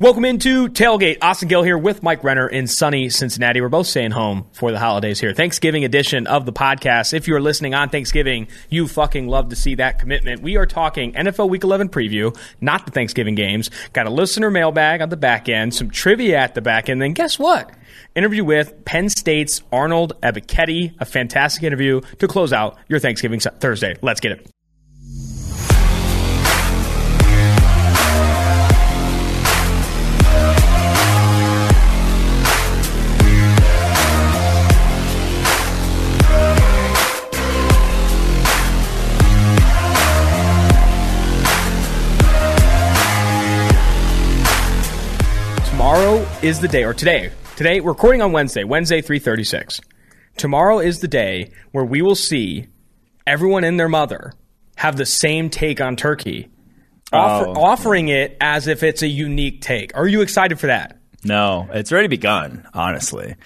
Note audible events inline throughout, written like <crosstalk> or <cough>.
Welcome into Tailgate. Austin Gayle here with Mike Renner in sunny Cincinnati. We're both staying home for the holidays here. Thanksgiving edition of the podcast. If you're listening on Thanksgiving, you fucking love to see that commitment. We are talking NFL Week 11 preview, not the Thanksgiving games. Got a listener mailbag on the back end, some trivia at the back end. Then guess what? Interview with Penn State's Arnold Ebiketie. A fantastic interview to close out your Thanksgiving Thursday. Let's get it. Tomorrow is the day, or today, today, we're recording on Wednesday, Wednesday, 336. Tomorrow is the day where we will see everyone and their mother have the same take on turkey, offer, Oh. offering it as if it's a unique take. Are you excited for that? No, it's already begun, honestly.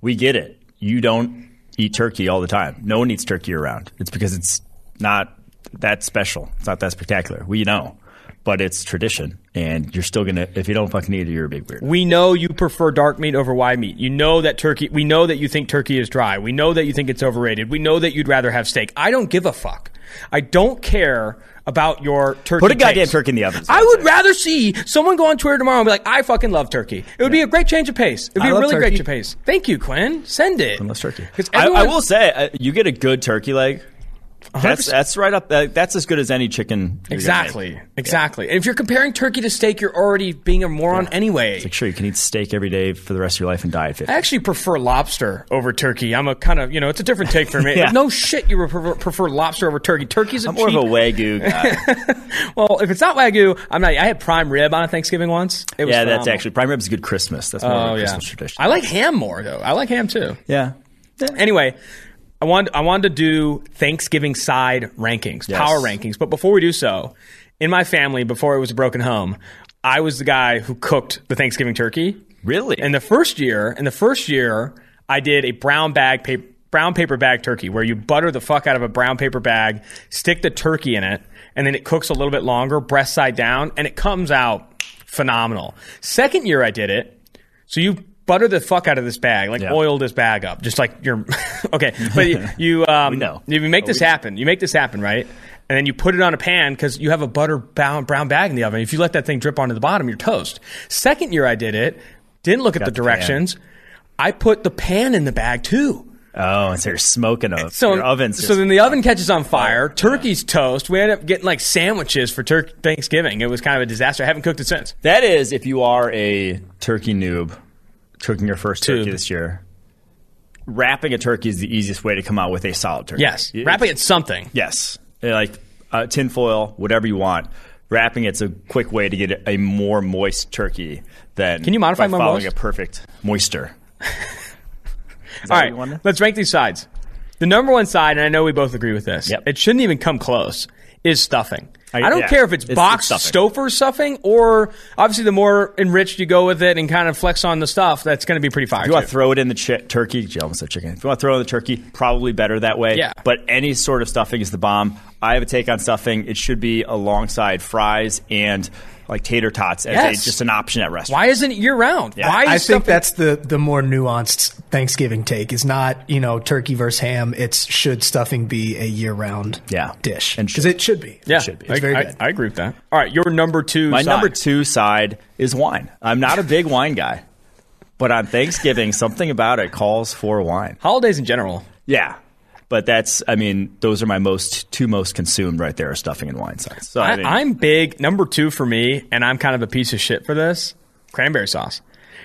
We get it. You don't eat turkey all the time. No one eats turkey around. It's because it's not that special. It's not that spectacular. We know. But it's tradition. And you're still going to, if you don't fucking eat it, you're a big weirdo. We know you prefer dark meat over white meat. You know that turkey. We know that you think turkey is dry. We know that you think it's overrated. We know that you'd rather have steak. I don't give a fuck. I don't care about your turkey. Put a goddamn taste. turkey in the oven. I would say. rather see someone go on Twitter tomorrow and be like, "I fucking love turkey." It would be a great change of pace. It'd be I a love really great change of pace. Thank you, Quinn. Send it. Unless turkey. 'Cause I, I will say, uh, you get a good turkey leg. That's that's right up. That's as good as any chicken. you're gonna make. Exactly. Exactly. And if you're comparing turkey to steak, you're already being a moron anyway. Like, sure, you can eat steak every day for the rest of your life and die at 50. I actually prefer lobster over turkey. I'm a kind of, you know, it's a different take for me. <laughs> Yeah. No shit, you prefer, prefer lobster over turkey. Turkey's a I'm more cheap. of a Wagyu guy. <laughs> well, if it's not wagyu, I'm not. I had prime rib on a Thanksgiving once. It was yeah, that's actually prime rib's a good Christmas. That's more of Oh a yeah. Christmas tradition. I like ham more though. I like ham too. yeah. Anyway, I want I wanted to do Thanksgiving side rankings, Yes. power rankings. But before we do so, in my family, before it was a broken home, I was the guy who cooked the Thanksgiving turkey. Really? In the first year, in the first year, I did a brown bag paper, brown paper bag turkey where you butter the fuck out of a brown paper bag, stick the turkey in it, and then it cooks a little bit longer, breast side down, and it comes out phenomenal. Second year I did it, so you butter the fuck out of this bag, like Yeah. oil this bag up, just like you're <laughs> okay. But you, you <laughs> um, know. you make this happen. You make this happen, right? And then you put it on a pan because you have a butter brown, brown bag in the oven. If you let that thing drip onto the bottom, you're toast. Second year I did it, didn't look at the the pan. directions. I put the pan in the bag too. Oh, and so you're smoking a So, your oven's so then the oven catches on fire. Turkey's toast. We end up getting like sandwiches for tur- Thanksgiving. It was kind of a disaster. I haven't cooked it since. that is if you are a turkey noob cooking your first turkey this year. Wrapping a turkey is the easiest way to come out with a solid turkey. Yes, wrapping it something. Yes, like uh, tinfoil, whatever you want. Wrapping it's a quick way to get a more moist turkey than Can you modify by more following moist? a perfect moisture. <laughs> Is that All what you wanted? let's rank these sides. The number one side, and I know we both agree with this. Yep. It shouldn't even come close. Is stuffing. I, I- don't yeah, care if it's, it's- boxed it's stuffing. Stouffer stuffing or obviously the more enriched you go with it and kind of flex on the stuff, that's going to be pretty fire. If you want to throw it in the chi- turkey, I almost said chicken. If you want to throw it in the turkey, probably better that way. Yeah. But any sort of stuffing is the bomb. I have a take on stuffing. It should be alongside fries and like tater tots as Yes. a, just an option at restaurants. Why isn't it year round? Yeah. Why I think that's the the more nuanced Thanksgiving take. Is not you know turkey versus ham. It's should stuffing be a year round Yeah. dish And because it should be. yeah, should be. I, It's very I- good. I agree with that. All right, your number two. My side. number two side is wine. I'm not a big wine guy, but on Thanksgiving, something about it calls for wine. holidays in general. Yeah. But that's, I mean, those are my most two most consumed right there, stuffing and wine sauce. So I, I, mean, I'm big number two for me, and I'm kind of a piece of shit for this. Cranberry sauce.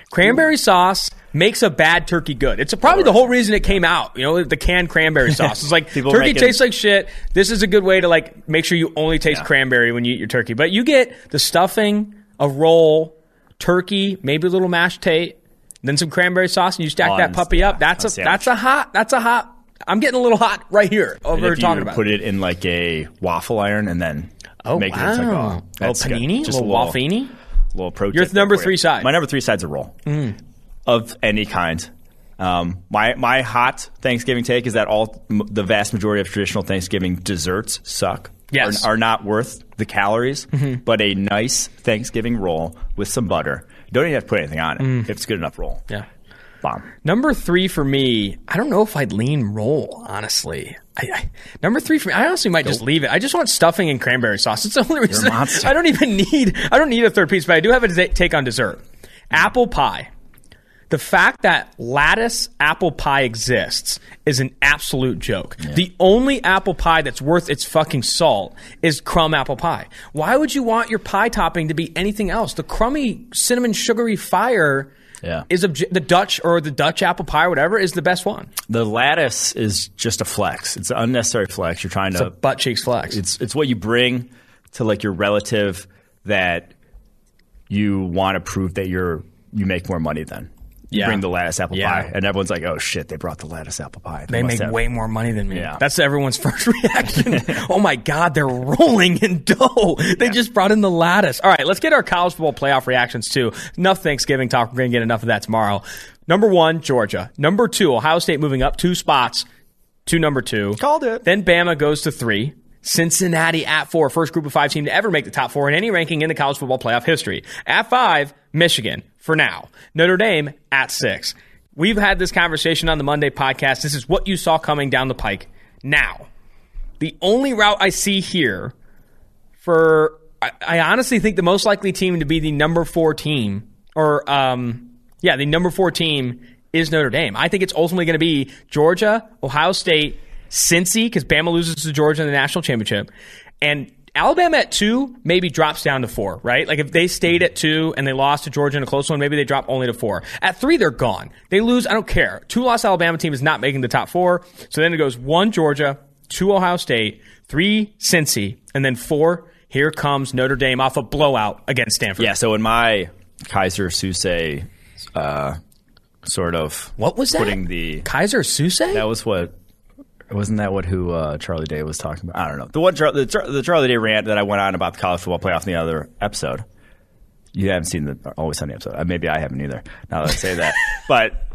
Cranberry sauce makes a bad turkey good. It's probably the whole reason it came out. You know, the canned cranberry <laughs> sauce. It's like turkey making- tastes like shit. This is a good way to like make sure you only taste Yeah. cranberry when you eat your turkey. But you get the stuffing, a roll, turkey, maybe a little mashed tate, then some cranberry sauce, and you stack that puppy yeah, up. That's a sandwich. that's a hot. That's a hot. I'm getting a little hot right here over and here if you talking about. put it in like a waffle iron and then oh make wow, it it's like, oh, a little that's good. panini, Just a little waffini. A little pro Your number for you. three side. Mm. My number three side's a roll of any kind. Um, my my hot Thanksgiving take is that all m- the vast majority of traditional Thanksgiving desserts suck. Yes. are, are not worth the calories, but a nice Thanksgiving roll with some butter. You don't even have to put anything on it. If it's good enough roll. Yeah. Bomb. Number three for me, I don't know if I'd lean roll, honestly. I, I, number three for me, I honestly might just leave it. I just want stuffing and cranberry sauce. It's the only reason. I don't even need. I don't need a third piece, but I do have a take on dessert. Apple pie. The fact that lattice apple pie exists is an absolute joke. The only apple pie that's worth its fucking salt is crumb apple pie. Why would you want your pie topping to be anything else? The crummy cinnamon sugary fire Yeah. is obje- the Dutch or the Dutch apple pie or whatever is the best one. The lattice is just a flex. It's an unnecessary flex. You're trying to. Butt cheeks flex. It's it's what you bring to like your relative that you want to prove that you're you make more money than. Yeah. bring the lattice apple Yeah. pie, and everyone's like, "Oh shit, they brought the lattice apple pie." they must make have- way more money than me. Yeah. That's everyone's <laughs> first reaction. <laughs> oh my God, they're rolling in dough. They just brought in the lattice. All right, let's get our college football playoff reactions too. Enough Thanksgiving talk. We're going to get enough of that tomorrow. Number one, Georgia. Number two, Ohio State moving up two spots to number two. Called it. Then Bama goes to three. Cincinnati at four, first group of five team to ever make the top four in any ranking in the college football playoff history. At five, Michigan for now. Notre Dame at six. We've had this conversation on the Monday podcast. This is what you saw coming down the pike. Now, the only route I see here for, I, I honestly think the most likely team to be the number four team, or, um, yeah, the number four team is Notre Dame. I think it's ultimately going to be Georgia, Ohio State, Cincy, because Bama loses to Georgia in the national championship, and Alabama at two maybe drops down to four, right? Like if they stayed at two and they lost to Georgia in a close one, maybe they drop only to four. At three, they're gone. They lose, I don't care. Two loss Alabama team is not making the top four. So then it goes one Georgia, two Ohio State, three Cincy, and then four. Here comes Notre Dame off a blowout against Stanford. Yeah. So in my Keyser Söze, uh, sort of What was that? putting the Keyser Söze? that was what wasn't that what who uh, Charlie Day was talking about? I don't know. The one Char- the, Char- the Charlie Day rant that I went on about the college football playoff in the other episode. You haven't seen the Always Sunny episode. Uh, Maybe I haven't either. Now that I say that, <laughs> but.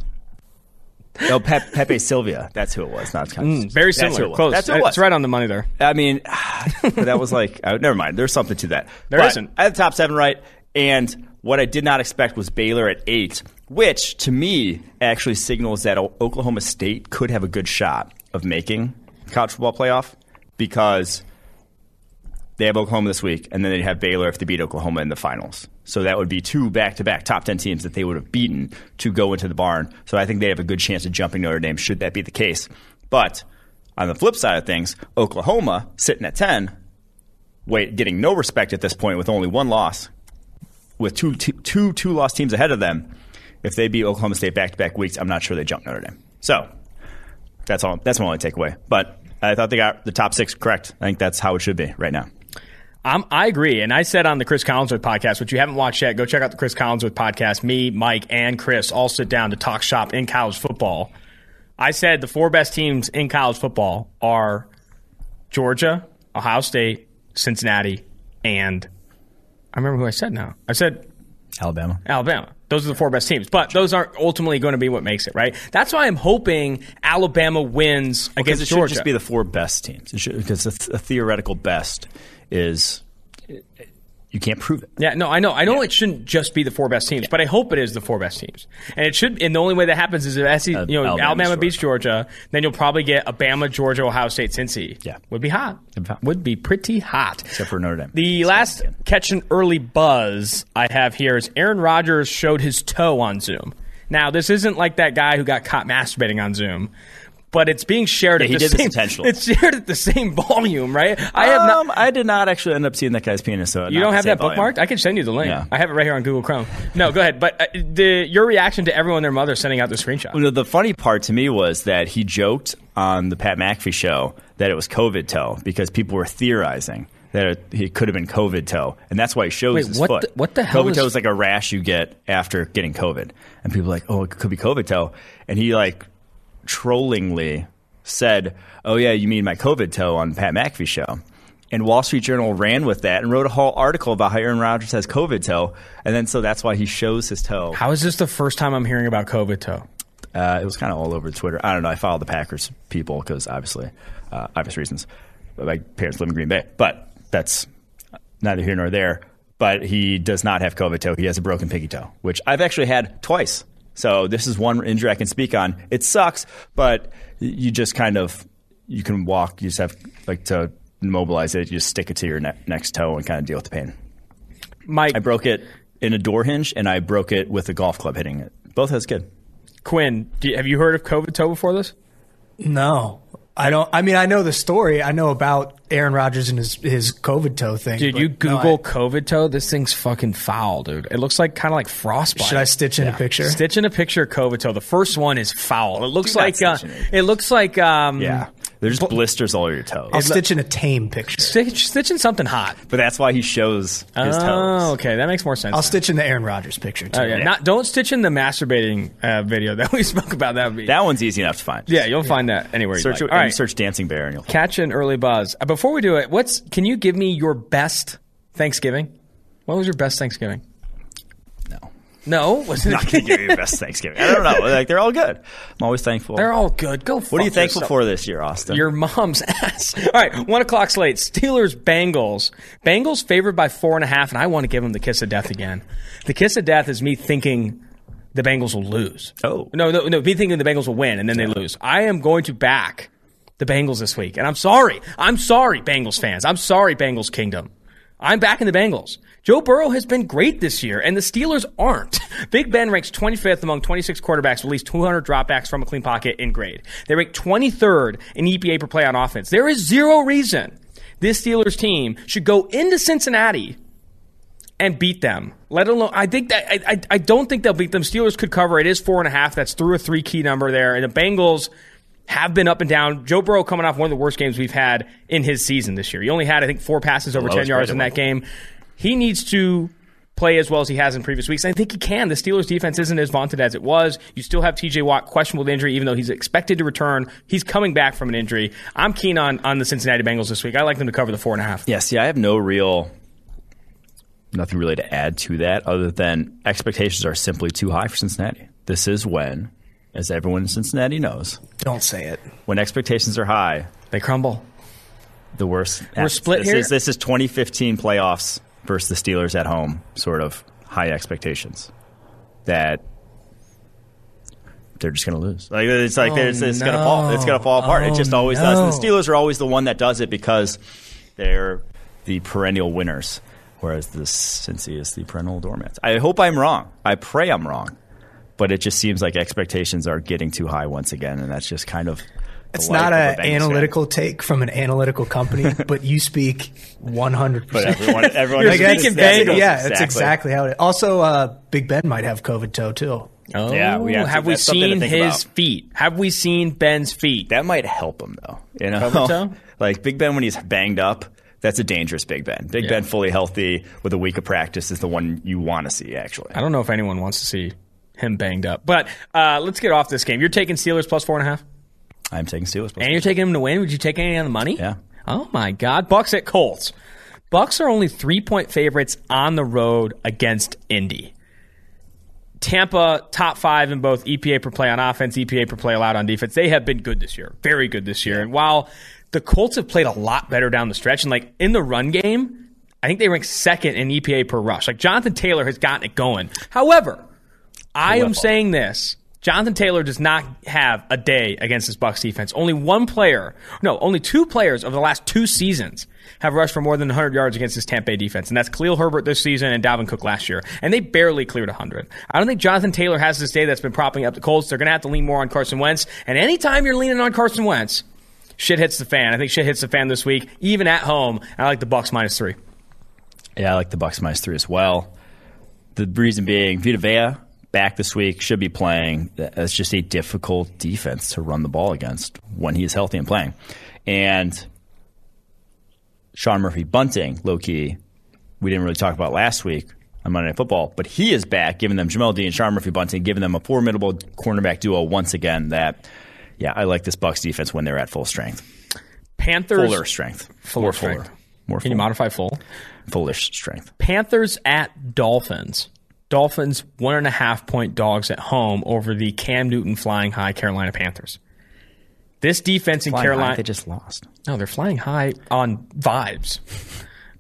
No, Pep, Pepe Sylvia. That's who it was. Not. Mm, Very That's who similar. it was. Close. That's who it was. It's right on the money there. I mean, <sighs> that was like, uh, <laughs> never mind. There's something to that. There isn't. I had the top seven right, and what I did not expect was Baylor at eight, which to me actually signals that Oklahoma State could have a good shot of making college football playoff because they have Oklahoma this week, and then they'd have Baylor if they beat Oklahoma in the finals. So that would be two back-to-back top ten teams that they would have beaten to go into the barn. So I think they have a good chance of jumping Notre Dame should that be the case. But on the flip side of things, Oklahoma sitting at ten, wait, getting no respect at this point with only one loss, with two two two two loss teams ahead of them. If they beat Oklahoma State back-to-back weeks, I'm not sure they jump Notre Dame. So that's all. That's my only takeaway. But I thought they got the top six correct. I think that's how it should be right now. I agree. And I said on the Chris Collinsworth podcast, which you haven't watched yet, go check out the Chris Collinsworth podcast. Me, Mike, and Chris all sit down to talk shop in college football. I said the four best teams in college football are Georgia, Ohio State, Cincinnati, and I remember who I said now. I said Alabama. Alabama. Those are the four best teams, but those aren't ultimately going to be what makes it, right? That's why I'm hoping Alabama wins Because against it should Georgia. just be the four best teams. It should, because a, th- a theoretical best is you can't prove it. Yeah, no, I know. I know it shouldn't just be the four best teams, but I hope it is the four best teams. And it should. And the only way that happens is if SC, uh, you know Alabama Alabama, beats Georgia, then you'll probably get a Bama, Georgia, Ohio State, Cincy. Yeah. would be hot. Would be hot. Would be pretty hot. Except for Notre Dame. The last catch an early buzz I have here is Aaron Rodgers showed his toe on Zoom. Now this isn't like that guy who got caught masturbating on Zoom. But it's being shared Yeah, at he the did this same. It's shared at the same volume, right? I have not. Um, I did not actually end up seeing that guy's penis. So You don't have that bookmarked? I can send you the link. Yeah. I have it right here on Google Chrome. No, go ahead. But uh, the your reaction to everyone, their mother sending out the screenshot. Well, the funny part to me was that he joked on the Pat McAfee show that it was COVID toe because people were theorizing that it, he could have been COVID toe, and that's why he shows Wait, his what foot. the- what the hell COVID is- toe is like a rash you get after getting COVID, and people are like, oh, it could be COVID toe, and he like trollingly said, "Oh yeah, you mean my COVID toe on Pat McAfee show." And Wall Street Journal ran with that and wrote a whole article about how Aaron Rodgers has COVID toe, and then so that's why he shows his toe. How is this the first time I'm hearing about COVID toe? Uh, it was kind of all over Twitter. I don't know. I follow the Packers people because obviously, uh, obvious reasons. my parents live in Green Bay, but that's neither here nor there. But he does not have COVID toe. He has a broken pinky toe, which I've actually had twice. So this is one injury I can speak on. It sucks, but you just kind of you can walk. You just have like to mobilize it. You just stick it to your ne- next toe and kind of deal with the pain. Mike I broke it in a door hinge, and I broke it with a golf club hitting it. Both has good. Quinn, do you, have you heard of COVID toe before this? No, I don't. I mean, I know the story. I know about Aaron Rodgers and his his COVID toe thing. Dude, but you no, Google I- COVID toe. This thing's fucking foul, dude. It looks like kind of like frostbite. should I stitch in a picture? Stitch in a picture of COVID toe. The first one is foul. It looks Do like uh, it. it looks like um, Yeah, there's blisters all over your toes. I'll stitch in a tame picture. stitch, stitching something hot. But that's why he shows his toes. oh, toes. okay, that makes more sense. I'll stitch in the Aaron Rodgers picture too. Oh, yeah. Not don't stitch in the masturbating uh, video that we <laughs> spoke about. That would be That one's easy enough to find. yeah. You'll find that anywhere. Search, you like. and All right, search dancing bear, and you'll. catch an early buzz. Uh, before we do it, what's can you give me your best Thanksgiving? What was your best Thanksgiving? No, was it? not gonna give you your best Thanksgiving. I don't know. Like they're all good. I'm always thankful. They're all good. Go. what are you thankful for this year, Austin? Your mom's <laughs> ass. All right, one o'clock slate. Steelers, Bengals. Bengals favored by four and a half, and I want to give them the kiss of death again. The kiss of death is me thinking the Bengals will lose. Oh. no, no, no! Me thinking the Bengals will win, and then they lose. I am going to back the Bengals this week, and I'm sorry. I'm sorry, Bengals fans. I'm sorry, Bengals Kingdom. I'm backing the Bengals. Joe Burrow has been great this year, and the Steelers aren't. <laughs> Big Ben ranks 25th among 26 quarterbacks with at least 200 dropbacks from a clean pocket in grade. They rank 23rd in EPA per play on offense. There is zero reason this Steelers team should go into Cincinnati and beat them. Let alone, I think that I, I, I don't think they'll beat them. Steelers could cover. It is four and a half. That's through a three key number there, and the Bengals have been up and down. Joe Burrow coming off one of the worst games we've had in his season this year. He only had I think four passes over ten yards in that game. He needs to play as well as he has in previous weeks. I think he can. The Steelers defense isn't as vaunted as it was. You still have TJ Watt questionable with injury, even though he's expected to return. He's coming back from an injury. I'm keen on, on the Cincinnati Bengals this week. I like them to cover the four and a half. Yeah, see, I have no real, nothing really to add to that other than expectations are simply too high for Cincinnati. This is when, as everyone in Cincinnati knows, Don't say it. when expectations are high, They crumble. the worst. We're split this here? Is, this is 2015 playoffs versus the Steelers at home, sort of high expectations that they're just going to lose. Like it's like Oh, there's it's going to fall. It's going to fall apart. it Oh, just always does. And the. Steelers are always the one that does it because they're the perennial winners, whereas the Cincy is the perennial doormats. I hope I'm wrong. I pray I'm wrong, but it just seems like expectations are getting too high once again, and that's just kind of. It's not an analytical take from an analytical company, <laughs> but you speak 100%. But everyone, everyone You're is speaking exactly- Bengals. yeah, it's exactly how it. Is. Also, uh, Big Ben might have COVID toe, too. Oh, Yeah, we have have we that's seen his about. feet? Have we seen Ben's feet? That might help him though. You know, <laughs> like Big Ben when he's banged up, that's a dangerous Big Ben. Big Yeah. Ben fully healthy with a week of practice is the one you want to see. Actually, I don't know if anyone wants to see him banged up. But uh, let's get off this game. You're taking Steelers plus four and a half, I'm taking Steelers. and you're taking them to win. Would you take any on the money? Yeah. Oh my God, Bucks at Colts. Bucks are only three point favorites on the road against Indy. Tampa top five in both EPA per play on offense, EPA per play allowed on defense. They have been good this year, very good this year. And while the Colts have played a lot better down the stretch, and like in the run game, I think they rank second in EPA per rush. Like Jonathan Taylor has gotten it going. However, I am saying this. Jonathan Taylor does not have a day against this Bucks defense. Only one player, no, only two players over the last two seasons have rushed for more than 100 yards against this Tampa Bay defense, and that's Khalil Herbert this season and Dalvin Cook last year, and they barely cleared 100. I don't think Jonathan Taylor has this day that's been propping up the Colts. They're going to have to lean more on Carson Wentz, and anytime you're leaning on Carson Wentz, shit hits the fan. I think shit hits the fan this week, even at home. I like the Bucks minus three. Yeah, I like the Bucks minus three as well. The reason being, Vita Vea back this week should be playing. That's just a difficult defense to run the ball against when he is healthy and playing. And Sean Murphy Bunting, low key, we didn't really talk about last week on Monday Night Football, but he is back, giving them Jamel Dean and Sean Murphy Bunting, giving them a formidable cornerback duo once again. That, yeah, I like this Bucks defense when they're at full strength, Panthers. fuller strength, Fuller more strength. fuller, more Can you modify full? fullish strength. Panthers at Dolphins. Dolphins one and a half point dogs at home over the Cam Newton flying high Carolina Panthers. This defense in Flying high, Carolina, they just lost. no, they're flying high on vibes.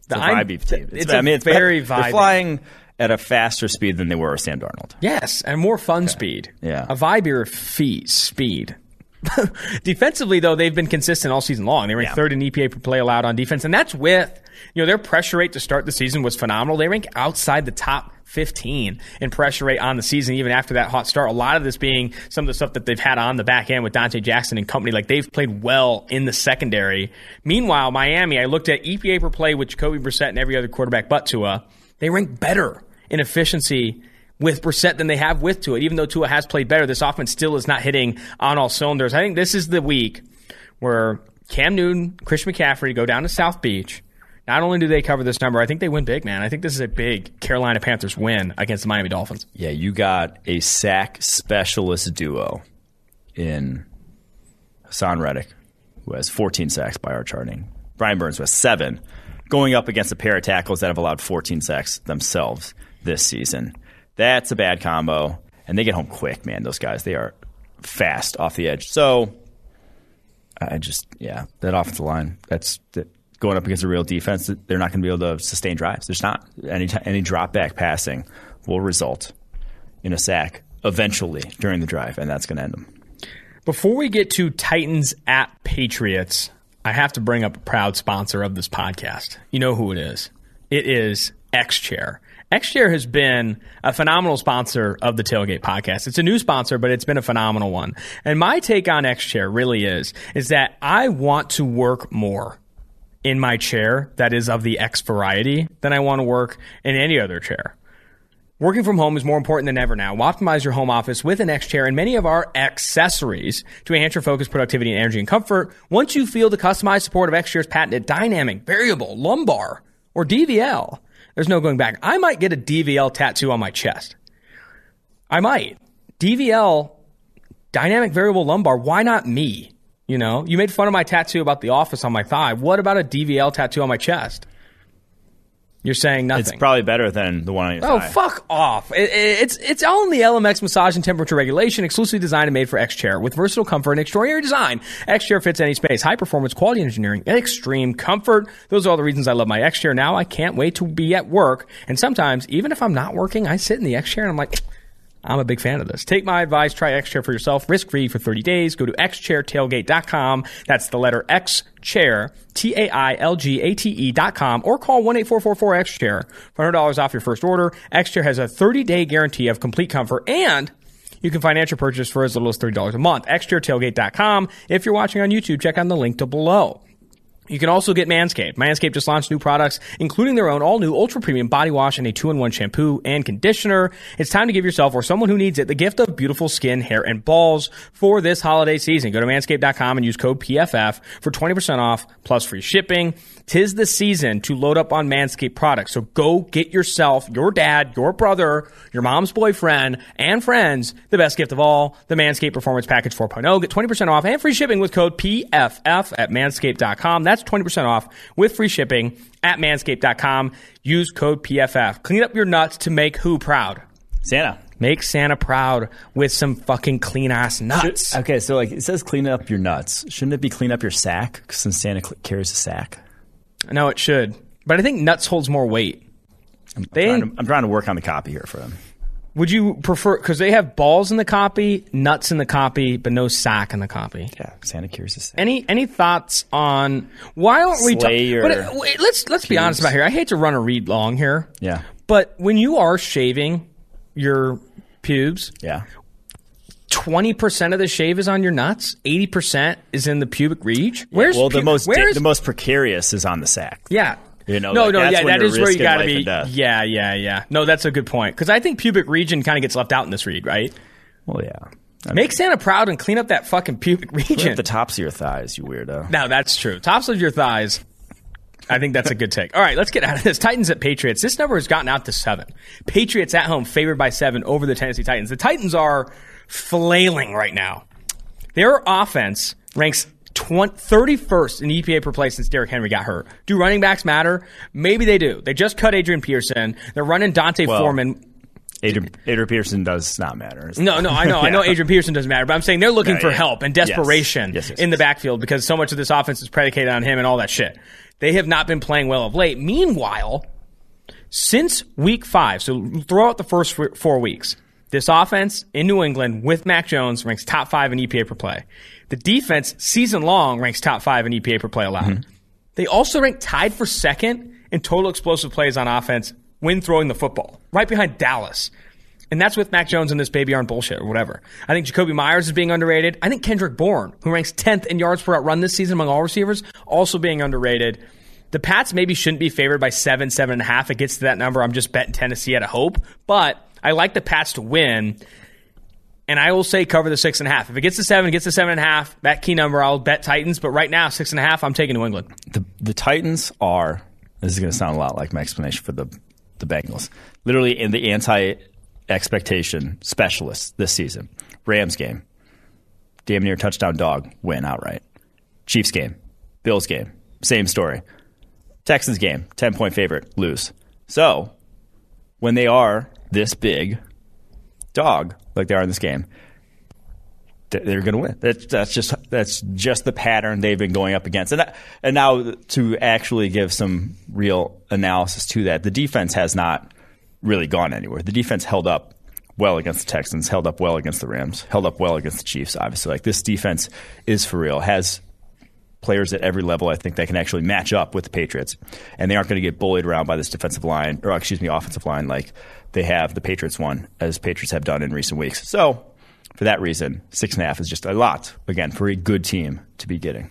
The It's a I'm- vibey team. It's, I a mean, it's very They're flying at a faster speed than they were with Sam Darnold. Yes, and more fun speed. Yeah. A vibier feet speed. <laughs> Defensively, though, they've been consistent all season long. They rank Yeah. third in EPA per play allowed on defense, and that's with you know their pressure rate to start the season was phenomenal. They rank outside the top 15 in pressure rate on the season, even after that hot start. A lot of this being some of the stuff that they've had on the back end with Donte Jackson and company. Like they've played well in the secondary. Meanwhile, Miami, I looked at EPA per play with Jacoby Brissett and every other quarterback but Tua. They rank better in efficiency with Brissett than they have with Tua. Even though Tua has played better, this offense still is not hitting on all cylinders. I think this is the week where Cam Newton, Chris McCaffrey go down to South Beach. Not only do they cover this number, I think they win big, man. I think this is a big Carolina Panthers win against the Miami Dolphins. Yeah, you got a sack specialist duo in Haason Reddick, who has 14 sacks by our charting. Brian Burns with seven, going up against a pair of tackles that have allowed 14 sacks themselves this season. That's a bad combo, and they get home quick, man. Those guys, they are fast off the edge. So, I just, yeah, that offensive line, that's that, going up against a real defense. They're not going to be able to sustain drives. There's not any ti- any drop back passing will result in a sack eventually during the drive, and that's going to end them. Before we get to Titans at Patriots, I have to bring up a proud sponsor of this podcast. You know who it is. It is X Chair. X Chair has been a phenomenal sponsor of the Tailgate podcast. It's a new sponsor, but it's been a phenomenal one. And my take on X Chair really is is that I want to work more in my chair that is of the X variety than I want to work in any other chair. Working from home is more important than ever now. Optimize your home office with an X chair and many of our accessories to enhance your focus, productivity, and energy and comfort. Once you feel the customized support of X chair's patented dynamic, variable, lumbar, or DVL, there's no going back. I might get a DVL tattoo on my chest. I might. DVL, dynamic variable lumbar, why not me? You know, you made fun of my tattoo about the office on my thigh. What about a DVL tattoo on my chest? You're saying nothing. It's probably better than the one on your Oh, thigh. fuck off. It- it- it's, it's all in the ELEMAX massage and temperature regulation, exclusively designed and made for X Chair. With versatile comfort and extraordinary design, X Chair fits any space. High performance, quality engineering, and extreme comfort. Those are all the reasons I love my X Chair now. I can't wait to be at work. And sometimes, even if I'm not working, I sit in the X Chair and I'm like, I'm a big fan of this. Take my advice, try X Chair for yourself, risk free for 30 days. Go to xchairtailgate.com. That's the letter X Chair, T A I L G A T E.com, or call 1 8444 X Chair for $100 off your first order. X Chair has a 30 day guarantee of complete comfort and you can finance your purchase for as little as $30 a month. XChairTailgate.com. If you're watching on YouTube, check out the link to below. You can also get Manscaped. Manscaped just launched new products, including their own all new ultra premium body wash and a two in one shampoo and conditioner. It's time to give yourself or someone who needs it the gift of beautiful skin, hair, and balls for this holiday season. Go to manscaped.com and use code PFF for 20% off plus free shipping. Tis the season to load up on Manscaped products. So go get yourself, your dad, your brother, your mom's boyfriend, and friends the best gift of all, the Manscaped Performance Package 4.0. Get 20% off and free shipping with code PFF at manscaped.com. That's 20% off with free shipping at manscaped.com. Use code PFF. Clean up your nuts to make who proud? Santa. Make Santa proud with some fucking clean ass nuts. Okay, so like it says clean up your nuts. Shouldn't it be clean up your sack? Since Santa cl- carries a sack. No, it should. But I think nuts holds more weight. They Trying to- I'm trying to work on the copy here for them. Would you prefer because they have balls in the copy, nuts in the copy, but no sack in the copy? Yeah, Santa a sack. Any any thoughts on why aren't we? Slay ta- your but uh, wait, let's let's be honest about here. I hate to run a read long here. Yeah. But when you are shaving your pubes, Yeah. Twenty percent of the shave is on your nuts. Eighty percent is in the pubic reach. Where's well, the pu- most where's the most precarious is on the sack. Yeah. You know, no, like, no, that's yeah, that is where you got to be. Yeah, yeah, yeah. No, that's a good point because I think pubic region kind of gets left out in this read, right? Well, yeah. I mean, Make Santa proud and clean up that fucking pubic region. at the tops of your thighs, you weirdo. Now that's true. Tops of your thighs. I think that's a good take. All right, let's get out of this. Titans at Patriots. This number has gotten out to seven. Patriots at home favored by seven over the Tennessee Titans. The Titans are flailing right now. Their offense ranks 20, 31st in EPA per play since Derrick Henry got hurt. Do running backs matter? Maybe they do. They just cut Adrian Peterson. They're running D'Onta Well, Foreman. Adrian, Adrian Peterson does not matter. No, no, I know. I <laughs> know Adrian Peterson doesn't matter, but I'm saying they're looking Yeah, for yeah. help and Yes. desperation Yes, yes, in the backfield because so much of this offense is predicated on him and all that shit. They have not been playing well of late. Meanwhile, since week five, so throw out the first four weeks, this offense in New England with Mac Jones ranks top five in EPA per play. The defense season long ranks top five in EPA per play allowed. Mm-hmm. They also rank tied for second in total explosive plays on offense when throwing the football, right behind Dallas. And that's with Mac Jones and this baby aren't bullshit or whatever. I think Jakobi Meyers is being underrated. I think Kendrick Bourne, who ranks 10th in yards per route run this season among all receivers, also being underrated. The Pats maybe shouldn't be favored by seven, seven and a half. It gets to that number. I'm just betting Tennessee at a hope. But I like the Pats to win. And I will say cover the six and a half. If it gets to seven, it gets to seven and a half, that key number, I'll bet Titans. But right now, six and a half, I'm taking New England. the the Titans are. This is going to sound a lot like my explanation for the the Bengals. Literally in the anti expectation specialists this season. Rams game, damn near touchdown dog win outright. Chiefs game, Bills game, same story. Texans game, ten point favorite lose. So when they are this big dog like they are in this game, they're going to win. That's, that's just that's just the pattern they've been going up against. And that, and now to actually give some real analysis to that, the defense has not really gone anywhere. The defense held up well against the Texans, held up well against the Rams, held up well against the Chiefs. Obviously, like this defense is for real. Has players at every level, I think, that can actually match up with the Patriots, and they aren't going to get bullied around by this defensive line, or excuse me, offensive line, like they have the Patriots one, as Patriots have done in recent weeks. So, for that reason, six and a half is just a lot again for a good team to be getting.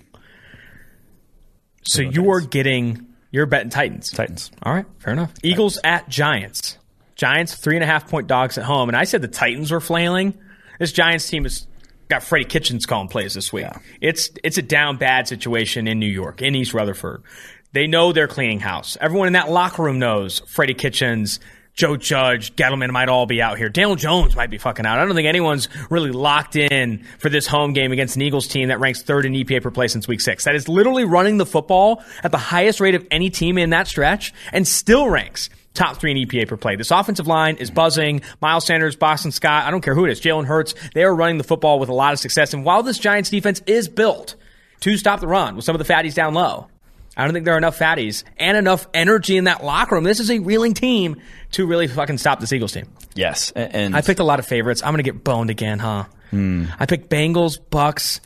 So you are getting, you're betting Titans. Titans. All right, fair enough. Eagles at Giants. Giants three and a half point dogs at home, and I said the Titans were flailing. This Giants team has got Freddie Kitchens calling plays this week. Yeah. It's it's a down bad situation in New York, in East Rutherford. They know they're cleaning house. Everyone in that locker room knows Freddie Kitchens, Joe Judge, Gettleman might all be out here. Daniel Jones might be fucking out. I don't think anyone's really locked in for this home game against an Eagles team that ranks third in EPA per play since week six. That is literally running the football at the highest rate of any team in that stretch and still ranks top three in EPA per play. This offensive line is buzzing. Miles Sanders, Boston Scott, I don't care who it is, Jalen Hurts, they are running the football with a lot of success. And while this Giants defense is built to stop the run with some of the fatties down low, I don't think there are enough fatties and enough energy in that locker room. This is a reeling team to really fucking stop this Eagles team. Yes, and, I picked a lot of favorites. I'm going to get boned again, huh? Hmm. I picked Bengals, Bucks,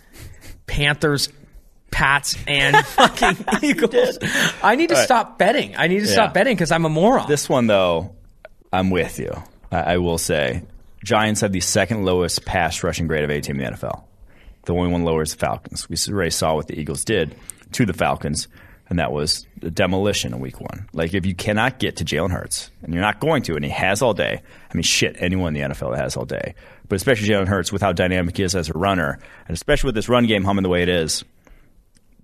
Panthers, Pats, and <laughs> fucking Eagles. I need to stop betting. I need to Yeah. stop betting because I'm a moron. This one, though, I'm with you. I, I will say, Giants have the second lowest pass rushing grade of any team in the NFL. The only one lower is the Falcons. We already saw what the Eagles did to the Falcons, and that was demolition in Week One. Like if you cannot get to Jalen Hurts, and you're not going to, and he has all day. I mean, shit, anyone in the NFL has all day, but especially Jalen Hurts with how dynamic he is as a runner, and especially with this run game humming the way it is.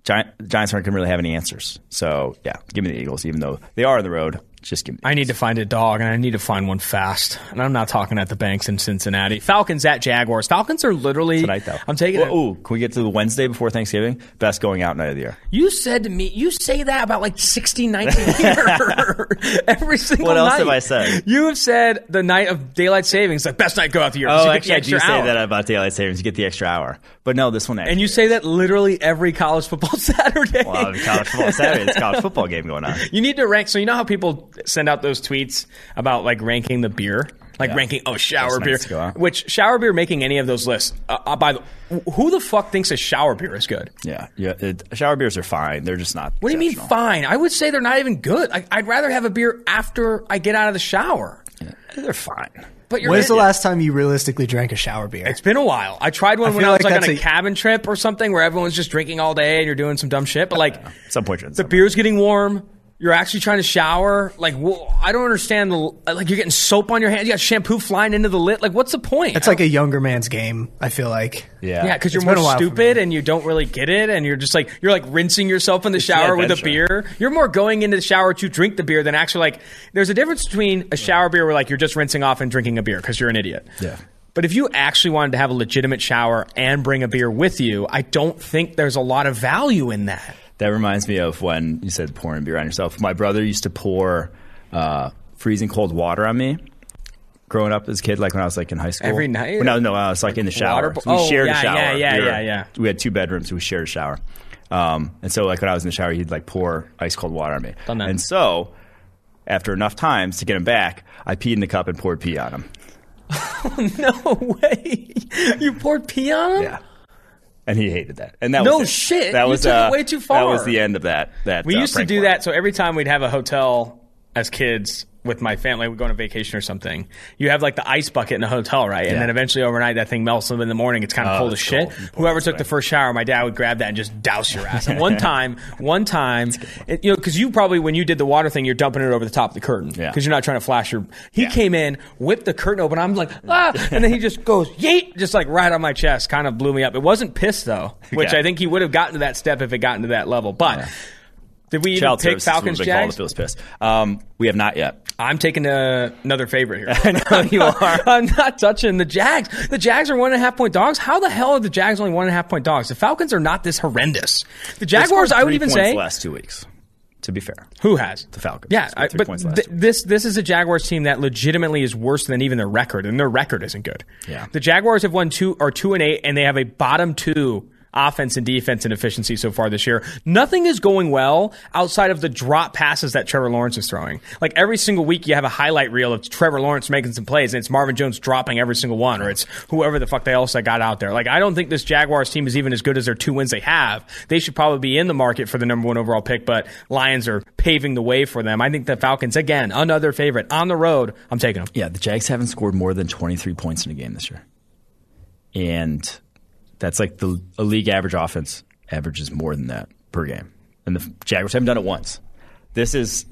Giants aren't going to really have any answers. So, yeah, give me the Eagles, even though they are on the road. Just give me I need to find a dog, and I need to find one fast. And I'm not talking at the banks in Cincinnati. Falcons at Jaguars. Falcons are literally tonight, though. I'm taking Well, it. Ooh, can we get to the Wednesday before Thanksgiving? Best going out night of the year. You said to me, you say that about like 60 nights a year. <laughs> Every single night. What else night. have I said? You have said the night of daylight savings, like best night go out the year. Oh, you actually, I do extra say hour. that about daylight savings. You get the extra hour, but no, this one. And you say that literally every college football <laughs> Saturday. well, college football Saturday. It's college football game going on. You need to rank. So you know how people send out those tweets about like ranking the beer, like Yeah. ranking oh shower beer. nights go out. Which shower beer making any of those lists? Uh, uh, by the, who the fuck thinks a shower beer is good? Yeah, yeah. It, shower beers are fine. They're just not. What do you mean fine? I would say they're not even good. Like, I'd rather have a beer after I get out of the shower. They're fine. But you're When's the last time you realistically drank a shower beer? It's been a while. I tried one I when I was like like, on a, a- cabin trip or something where everyone's just drinking all day and you're doing some dumb shit. But like some point, you're the summer. beer's getting warm. You're actually trying to shower. Like, wh- I don't understand the like. You're getting soap on your hands. You got shampoo flying into the lid. Like, what's the point? It's like a younger man's game. I feel like. Yeah, yeah, because you're It's more a while for stupid and you don't really get it, and you're just like you're like rinsing yourself in the shower with a beer. You're more going into the shower to drink the beer than actually like. There's a difference between a shower beer where like you're just rinsing off and drinking a beer because you're an idiot. Yeah. But if you actually wanted to have a legitimate shower and bring a beer with you, I don't think there's a lot of value in that. That reminds me of when you said pouring beer on yourself. My brother used to pour uh, freezing cold water on me. growing up as a kid, like when I was like in high school. Every night? Well, no, no, I was like, in the shower. water- So we oh, shared yeah, a shower. yeah, yeah, We were- yeah, yeah. We had two bedrooms. So we shared a shower. Um, and so like when I was in the shower, he'd like pour ice cold water on me. Done that. And so after enough times to get him back, I peed in the cup and poured pee on him. <laughs> oh, no way. You poured pee on him? Yeah. And he hated that. And that No was it. shit. That You was took it uh, way too far. That was the end of that. That We uh, used to do that. So every time we'd have a hotel as kids with my family, we'd go on a vacation or something. You have like the ice bucket in the hotel, right? And Yeah. then eventually overnight, that thing melts. And in the morning, it's kind of Oh, cold as shit. Whoever took the first shower, my dad would grab that and just douse your ass. And one <laughs> time, one time, it, you know, because you probably when you did the water thing, you're dumping it over the top of the curtain because Yeah. you're not trying to flash your. He Yeah. came in, whipped the curtain open. I'm like, ah, and then he just goes yeet, just like right on my chest. Kind of blew me up. It wasn't pissed though, <laughs> which. I think he would have gotten to that step if it gotten to that level. But. Did we even Child pick Falcons would have been called Jags? if it was piss. Um, we have not yet. I'm taking uh, another favorite here. <laughs> I know you <laughs> are. I'm not touching the Jags. The Jags are one and a half point dogs. How the hell are the Jags only one and a half point dogs? The Falcons are not this horrendous. The Jaguars, I would even say, the last two weeks. To be fair, who has the Falcons. Yeah, I, but th- this this is a Jaguars team that legitimately is worse than even their record, and their record isn't good. Yeah. the Jaguars have won two or two and eight, and they have a bottom two offense and defense and efficiency so far this year. Nothing is going well outside of the drop passes that Trevor Lawrence is throwing. Like every single week, you have a highlight reel of Trevor Lawrence making some plays, and it's Marvin Jones dropping every single one, or it's whoever the fuck they else got out there. Like I don't think this Jaguars team is even as good as their two wins they have. They should probably be in the market for the number one overall pick, but Lions are paving the way for them. I think the Falcons again, another favorite on the road. I'm taking them. Yeah, the Jags haven't scored more than 23 points in a game this year. And that's like the a league average offense averages more than that per game. And the Jaguars haven't done it once. This is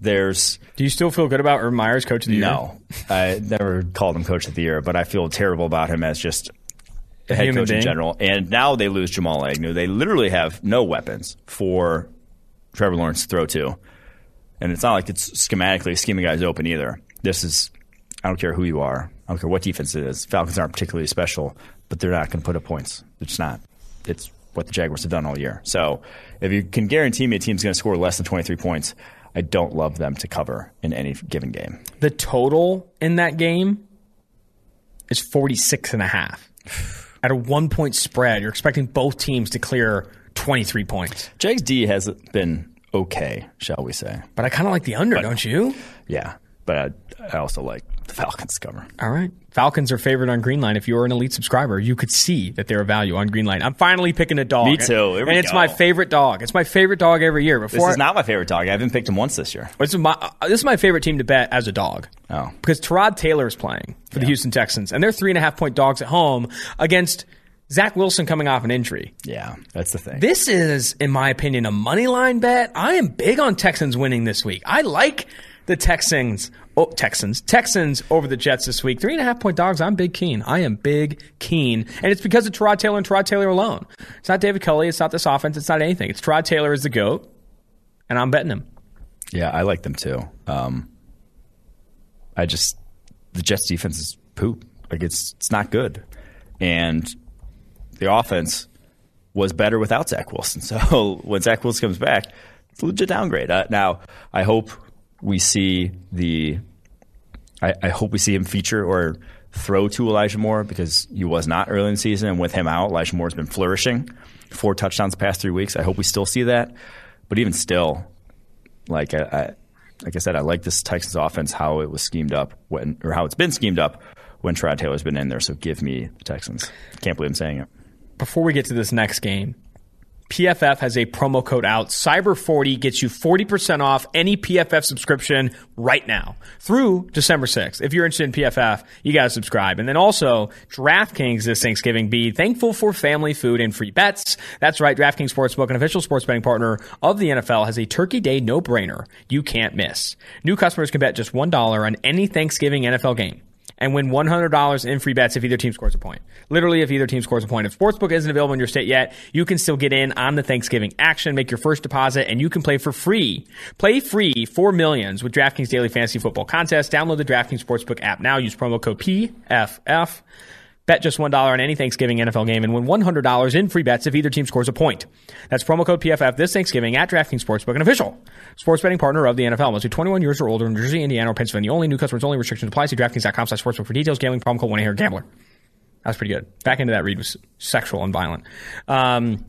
there's Do you still feel good about Urban Meyers, coach of the year? no. I never called him coach of the year, but I feel terrible about him as just a head human coach being? in general. And now they lose Jamal Agnew. They literally have no weapons for Trevor Lawrence to throw to. And it's not like it's schematically scheming guys open either. This is, I don't care who you are. I don't care what defense it is. Falcons aren't particularly special, but they're not going to put up points. They're not. It's what the Jaguars have done all year. So if you can guarantee me a team's going to score less than 23 points, I don't love them to cover in any given game. The total in that game is 46 and a half. <sighs> At a one point spread, you're expecting both teams to clear 23 points. Jags D has been okay, shall we say? But I kind of like the under, don't you? Yeah, but I, I also like the Falcons cover. All right. Falcons are favored on Greenline. If you're an elite subscriber, you could see that they're a value on Greenline. I'm finally picking a dog. Me too. And it's go. my favorite dog. It's my favorite dog every year. Before This is not my favorite dog. I haven't picked him once this year. This is my uh, this is my favorite team to bet as a dog. Oh. because Tyrod Taylor is playing for the Houston Texans, and they're three and a half point dogs at home against Zach Wilson coming off an injury. Yeah, that's the thing. This is, in my opinion, a money line bet. I am big on Texans winning this week. I like the Texans. Oh, Texans. Texans over the Jets this week. Three and a half point dogs. I'm big keen. I am big keen. And it's because of Tyrod Taylor and Tyrod Taylor alone. It's not David Culley. It's not this offense. It's not anything. It's Tyrod Taylor is the GOAT, and I'm betting him. yeah, I like them too. Um, I just the Jets defense is poop. Like it's it's not good, and the offense was better without Zach Wilson. <laughs> So when Zach Wilson comes back, it's a legit downgrade. Uh, now I hope we see the I, I hope we see him feature or throw to Elijah Moore because he was not early in the season. And with him out, Elijah Moore's been flourishing. Four touchdowns past three weeks. I hope we still see that. But even still, like I, I like I said, I like this Texans offense how it was schemed up when or how it's been schemed up when Tyrod Taylor's been in there. So give me the Texans. Can't believe I'm saying it. before we get to this next game, PFF has a promo code out. Cyber40 gets you 40% off any PFF subscription right now through December 6th. If you're interested in PFF, you got to subscribe. And then also, DraftKings this Thanksgiving be thankful for family food and free bets. That's right. DraftKings Sportsbook, an official sports betting partner of the NFL, has a Turkey Day no-brainer you can't miss. New customers can bet just $1 on any Thanksgiving NFL game and win $100 in free bets if either team scores a point. Literally, if either team scores a point. If Sportsbook isn't available in your state yet, you can still get in on the Thanksgiving action, make your first deposit, and you can play for free. Play free for millions with DraftKings Daily Fantasy Football Contest. Download the DraftKings Sportsbook app now. Use promo code PFF. Bet just $1 on any Thanksgiving NFL game and win $100 in free bets if either team scores a point. That's promo code PFF this Thanksgiving at DraftKings Sportsbook, an official sports betting partner of the NFL. Must be 21 years or older in Jersey, Indiana, or Pennsylvania. Only new customers, only restrictions apply. See DraftKings.com slash sportsbook for details. Gambling problem, call 1-800-GAMBLER. That was pretty good. Back into that read was sexual and violent. Um,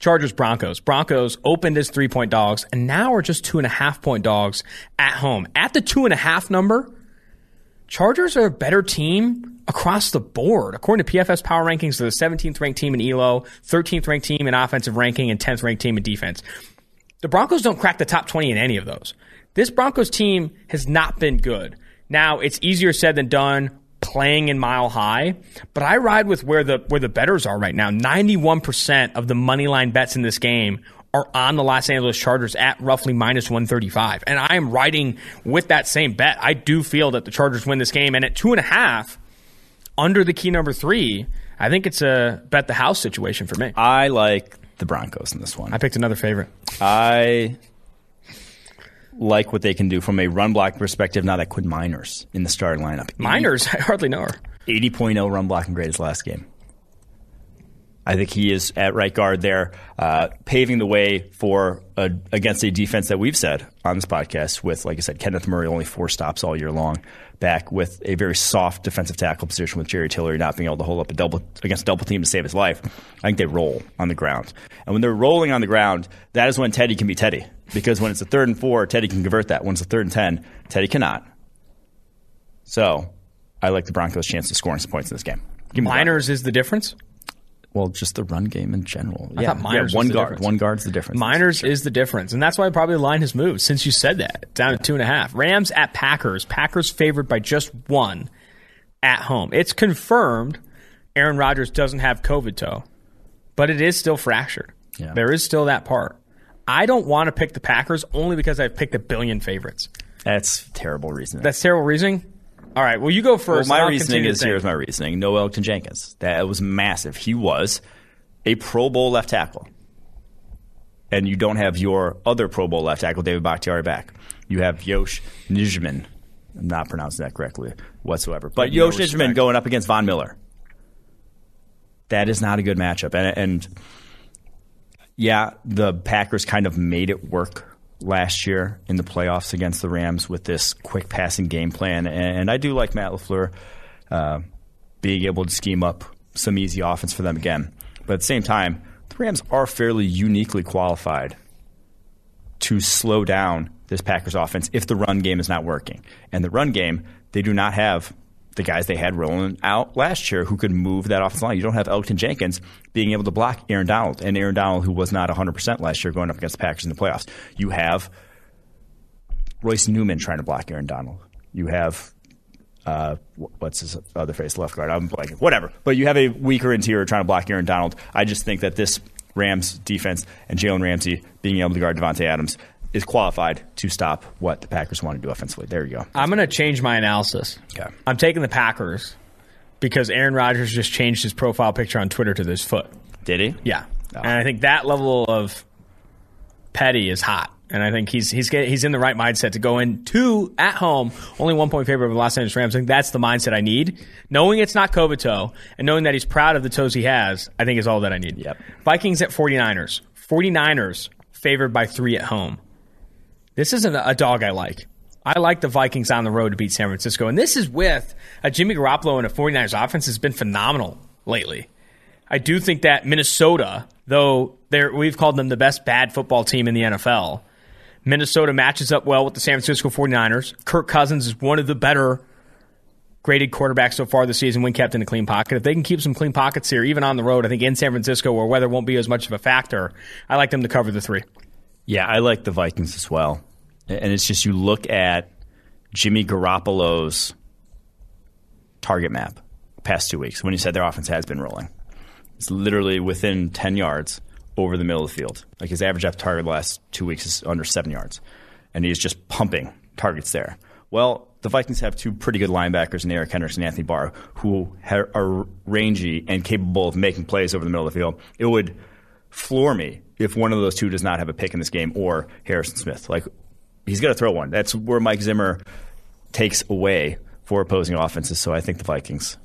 Chargers Broncos. Broncos opened as three point dogs and now are just two and a half point dogs at home. At the two and a half number, Chargers are a better team across the board. According to PFF Power Rankings, they're the 17th ranked team in ELO, 13th ranked team in offensive ranking, and 10th ranked team in defense. The Broncos don't crack the top 20 in any of those. This Broncos team has not been good. Now, it's easier said than done playing in mile high, but I ride with where the where the betters are right now. 91% of the money line bets in this game are on the Los Angeles Chargers at roughly minus 135. And I am riding with that same bet. I do feel that the Chargers win this game. And at two and a half, under the key number three, I think it's a bet the house situation for me. I like the Broncos in this one. I picked another favorite. I like what they can do from a run block perspective now that Quinn Meinerz in the starting lineup. Meinerz, <laughs> I hardly know her. 80.0 run blocking grade his last game. I think he is at right guard there, uh, paving the way for a, against a defense that we've said on this podcast with, like I said, Kenneth Murray only four stops all year long, back with a very soft defensive tackle position with Jerry Tillery not being able to hold up a double against a double team to save his life. I think they roll on the ground, and when they're rolling on the ground, that is when Teddy can be Teddy because when it's a third and four, Teddy can convert that. When it's a third and ten, Teddy cannot. So, I like the Broncos' chance of scoring some points in this game. Meinerz is the difference. Well, just the run game in general. I yeah, yeah, one guard. difference. One guard's the difference. Meinerz is the difference, and that's why probably the line has moved since you said that down to two and a half. Rams at Packers. Packers favored by just one at home. It's confirmed Aaron Rodgers doesn't have COVID toe, but it is still fractured. Yeah. There is still that part. I don't want to pick the Packers only because I've picked a billion favorites. That's terrible reasoning. That's terrible reasoning. All right, well you go well, first. my I'll reasoning is here's my reasoning. No Elgton Jenkins. That was massive. He was a Pro Bowl left tackle. And you don't have your other Pro Bowl left tackle, David Bakhtiari, back. You have Yosh Nijman. I'm not pronouncing that correctly whatsoever. But no Yosh Nijman going up against Von Miller. That is not a good matchup. And, and yeah, the Packers kind of made it work last year in the playoffs against the Rams with this quick passing game plan. And I do like Matt LaFleur uh, being able to scheme up some easy offense for them again. But at the same time, the Rams are fairly uniquely qualified to slow down this Packers offense if the run game is not working. And the run game, they do not have the guys they had rolling out last year who could move that offensive line. You don't have Elgton Jenkins being able to block Aaron Donald, and Aaron Donald, who was not 100% last year going up against the Packers in the playoffs. You have Royce Newman trying to block Aaron Donald. You have uh, what's his other face left guard? I'm blanking. Whatever. But you have a weaker interior trying to block Aaron Donald. I just think that this Rams defense and Jalen Ramsey being able to guard Davante Adams is qualified to stop what the Packers want to do offensively. There you go. I'm going to change my analysis. Okay. I'm taking the Packers because Aaron Rodgers just changed his profile picture on Twitter to this foot. Did he? Yeah, Oh. and I think that level of petty is hot, and I think he's he's get, he's in the right mindset to go in two at home, only one point favorite of the Los Angeles Rams. I think that's the mindset I need. Knowing it's not COVID toe, and knowing that he's proud of the toes he has, I think is all that I need. Yep. Vikings at 49ers. 49ers favored by three at home. This isn't a dog I like. I like the Vikings on the road to beat San Francisco. And this is with a Jimmy Garoppolo and a 49ers offense has been phenomenal lately. I do think that Minnesota, though we've called them the best bad football team in the NFL, Minnesota matches up well with the San Francisco 49ers. Kirk Cousins is one of the better graded quarterbacks so far this season when kept in a clean pocket. If they can keep some clean pockets here, even on the road, I think in San Francisco where weather won't be as much of a factor, I like them to cover the three. Yeah, I like the Vikings as well. And it's just you look at Jimmy Garoppolo's target map past two weeks when you said their offense has been rolling. It's literally within 10 yards over the middle of the field. Like his average after target the last two weeks is under seven yards. And he's just pumping targets there. Well, the Vikings have two pretty good linebackers in Eric Kendricks and Anthony Barr who are rangy and capable of making plays over the middle of the field. It would floor me if one of those two does not have a pick in this game or Harrison Smith. Like he's going to throw one. That's where Mike Zimmer takes away for opposing offenses. So I think the Vikings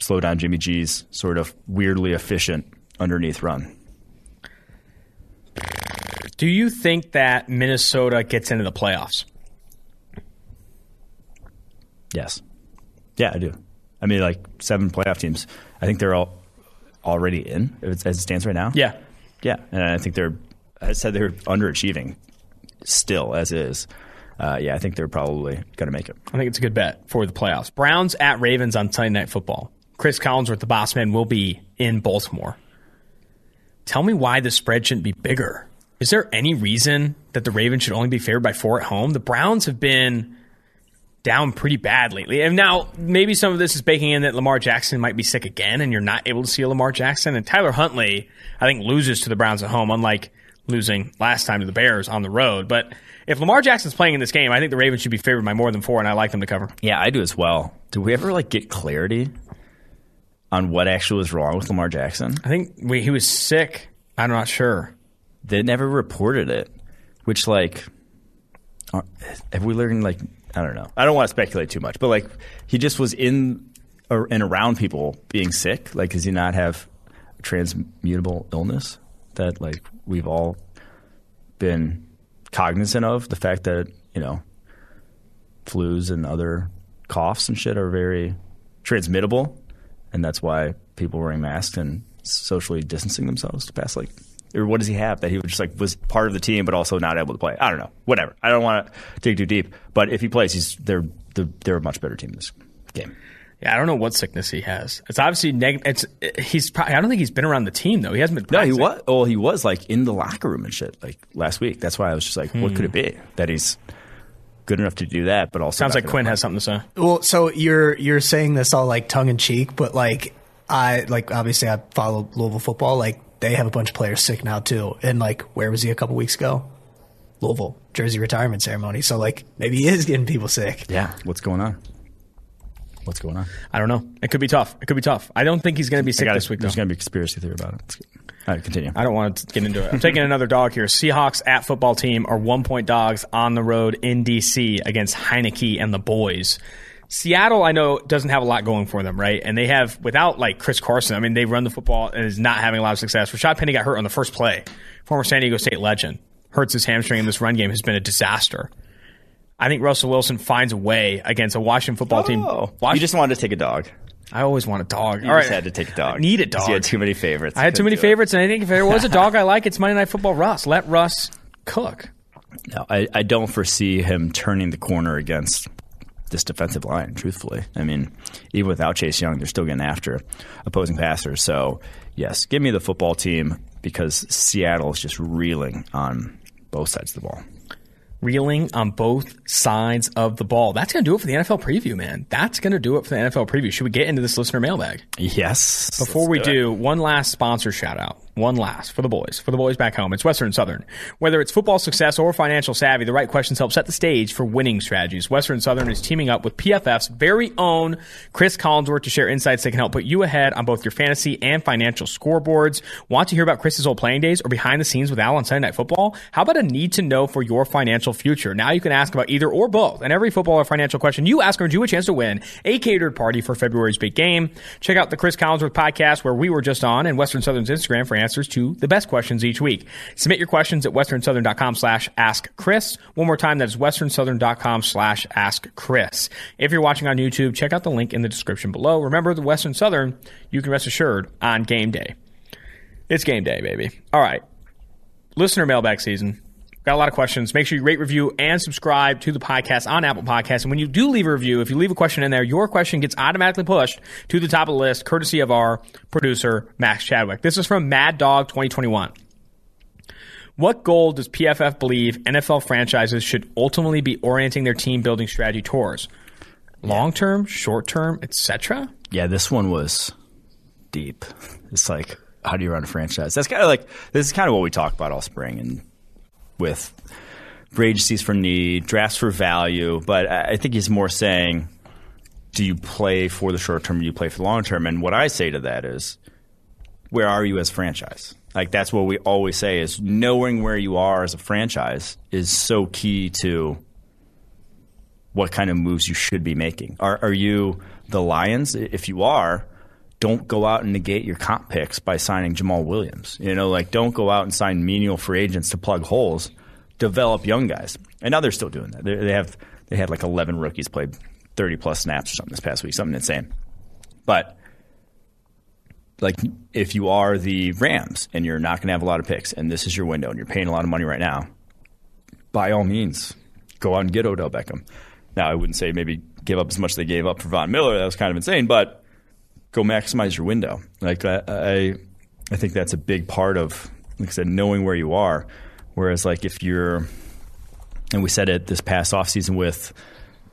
slow down Jimmy G's sort of weirdly efficient underneath run. Do you think that Minnesota gets into the playoffs? Yes. Yeah, I do. I mean, like seven playoff teams. I think they're all already in as it stands right now. Yeah. Yeah, and I think they're. I said they're underachieving still as is. Uh, yeah, I think they're probably going to make it. I think it's a good bet for the playoffs. Browns at Ravens on Sunday Night Football. Chris Collinsworth, the boss man, will be in Baltimore. Tell me why the spread shouldn't be bigger. Is there any reason that the Ravens should only be favored by four at home? The Browns have been down pretty bad lately. And now maybe some of this is baking in that Lamar Jackson might be sick again and you're not able to see a Lamar Jackson. And Tyler Huntley, I think, loses to the Browns at home, unlike losing last time to the Bears on the road. But if Lamar Jackson's playing in this game, I think the Ravens should be favored by more than four, and I like them to cover. Yeah, I do as well. Do we ever like get clarity on what actually was wrong with Lamar Jackson? I think we, he was sick. I'm not sure. They never reported it, which like uh, have we learned like I don't know. I don't want to speculate too much, but like he just was in or, and around people being sick. Like, does he not have a transmutable illness that like we've all been cognizant of? The fact that you know flus and other coughs and shit are very transmittable, and that's why people wearing masks and socially distancing themselves to pass like or what does he have that he was just like was part of the team but also not able to play? I don't know. Whatever. I don't want to dig too deep. But if he plays, he's they're they're a much better team in this game. Yeah, I don't know what sickness he has. It's obviously negative. It's he's. Probably, I don't think he's been around the team though. He hasn't been. Practicing. No, he was. Oh, he was like in the locker room and shit like last week. That's why I was just like, hmm. what could it be that he's good enough to do that, but also sounds like Quinn play. has something to say. Well, so you're you're saying this all like tongue in cheek, but like I like obviously I follow Louisville football. Like they have a bunch of players sick now too. And like, where was he a couple weeks ago? Louisville jersey retirement ceremony. So like, maybe he is getting people sick. Yeah. What's going on? What's going on? I don't know. It could be tough. It could be tough. I don't think he's going to be sick gotta, this week. There's going to be a conspiracy theory about it. All right, continue. I don't want to get into it. I'm taking another dog here. Seahawks at football team are one point dogs on the road in DC against Heinicke and the boys. Seattle, I know, doesn't have a lot going for them, right? And they have, without like Chris Carson, I mean, they run the football and is not having a lot of success. Rashaad Penny got hurt on the first play. Former San Diego State legend. Hurts his hamstring in this run game has been a disaster. I think Russell Wilson finds a way against a Washington football oh, team. Washington, you just wanted to take a dog. I always want a dog. You All just right. had to take a dog. I need a dog. You had too many favorites. I had too many favorites, it. and I think if there was a <laughs> dog I like, it's Monday Night Football Russ. Let Russ cook. No, I, I don't foresee him turning the corner against this defensive line, truthfully. I mean, even without Chase Young, they're still getting after opposing passers. So, yes, give me the football team because Seattle is just reeling on both sides of the ball reeling on both sides of the ball. That's going to do it for the NFL preview, man. That's going to do it for the NFL preview. Should we get into this listener mailbag? Yes. Before we do, one last sponsor shout out. One last for the boys, for the boys back home. It's Western Southern. Whether it's football success or financial savvy, the right questions help set the stage for winning strategies. Western Southern is teaming up with PFF's very own Chris Collinsworth to share insights that can help put you ahead on both your fantasy and financial scoreboards. Want to hear about Chris's old playing days or behind the scenes with Al on Sunday Night Football? How about a need to know for your financial future? Now you can ask about either or both. And every football or financial question you ask earns you a chance to win a catered party for February's big game. Check out the Chris Collinsworth podcast where we were just on and Western Southern's Instagram for answers to the best questions each week. Submit your questions at westernsouthern.com slash ask Chris. One more time, that is westernsouthern.com slash ask Chris. If you're watching on YouTube, check out the link in the description below. Remember, the Western Southern, you can rest assured on game day. It's game day, baby. All right. Listener mailbag season. Got a lot of questions. Make sure you rate, review, and subscribe to the podcast on Apple Podcasts. And when you do leave a review, if you leave a question in there, your question gets automatically pushed to the top of the list, courtesy of our producer, Max Chadwick. This is from Mad Dog 2021. What goal does PFF believe NFL franchises should ultimately be orienting their team building strategy towards? Long term, short term, etc. Yeah, this one was deep. It's like, how do you run a franchise? That's kind of like this is kind of what we talk about all spring and with agencies for need, drafts for value, but I think he's more saying, do you play for the short term or do you play for the long term? And what I say to that is, where are you as franchise? Like that's what we always say is knowing where you are as a franchise is so key to what kind of moves you should be making. Are, are you the Lions? If you are, don't go out and negate your comp picks by signing Jamaal Williams. You know, like don't go out and sign menial free agents to plug holes. Develop young guys, and now they're still doing that. They're, they have they had like 11 rookies played 30 plus snaps or something this past week, something insane. But like if you are the Rams and you're not going to have a lot of picks, and this is your window, and you're paying a lot of money right now, by all means, go out and get Odell Beckham. Now, I wouldn't say maybe give up as much as they gave up for Von Miller. That was kind of insane, but go maximize your window. Like I, I, I think that's a big part of, like I said, knowing where you are. Whereas, like if you're, and we said it this past offseason with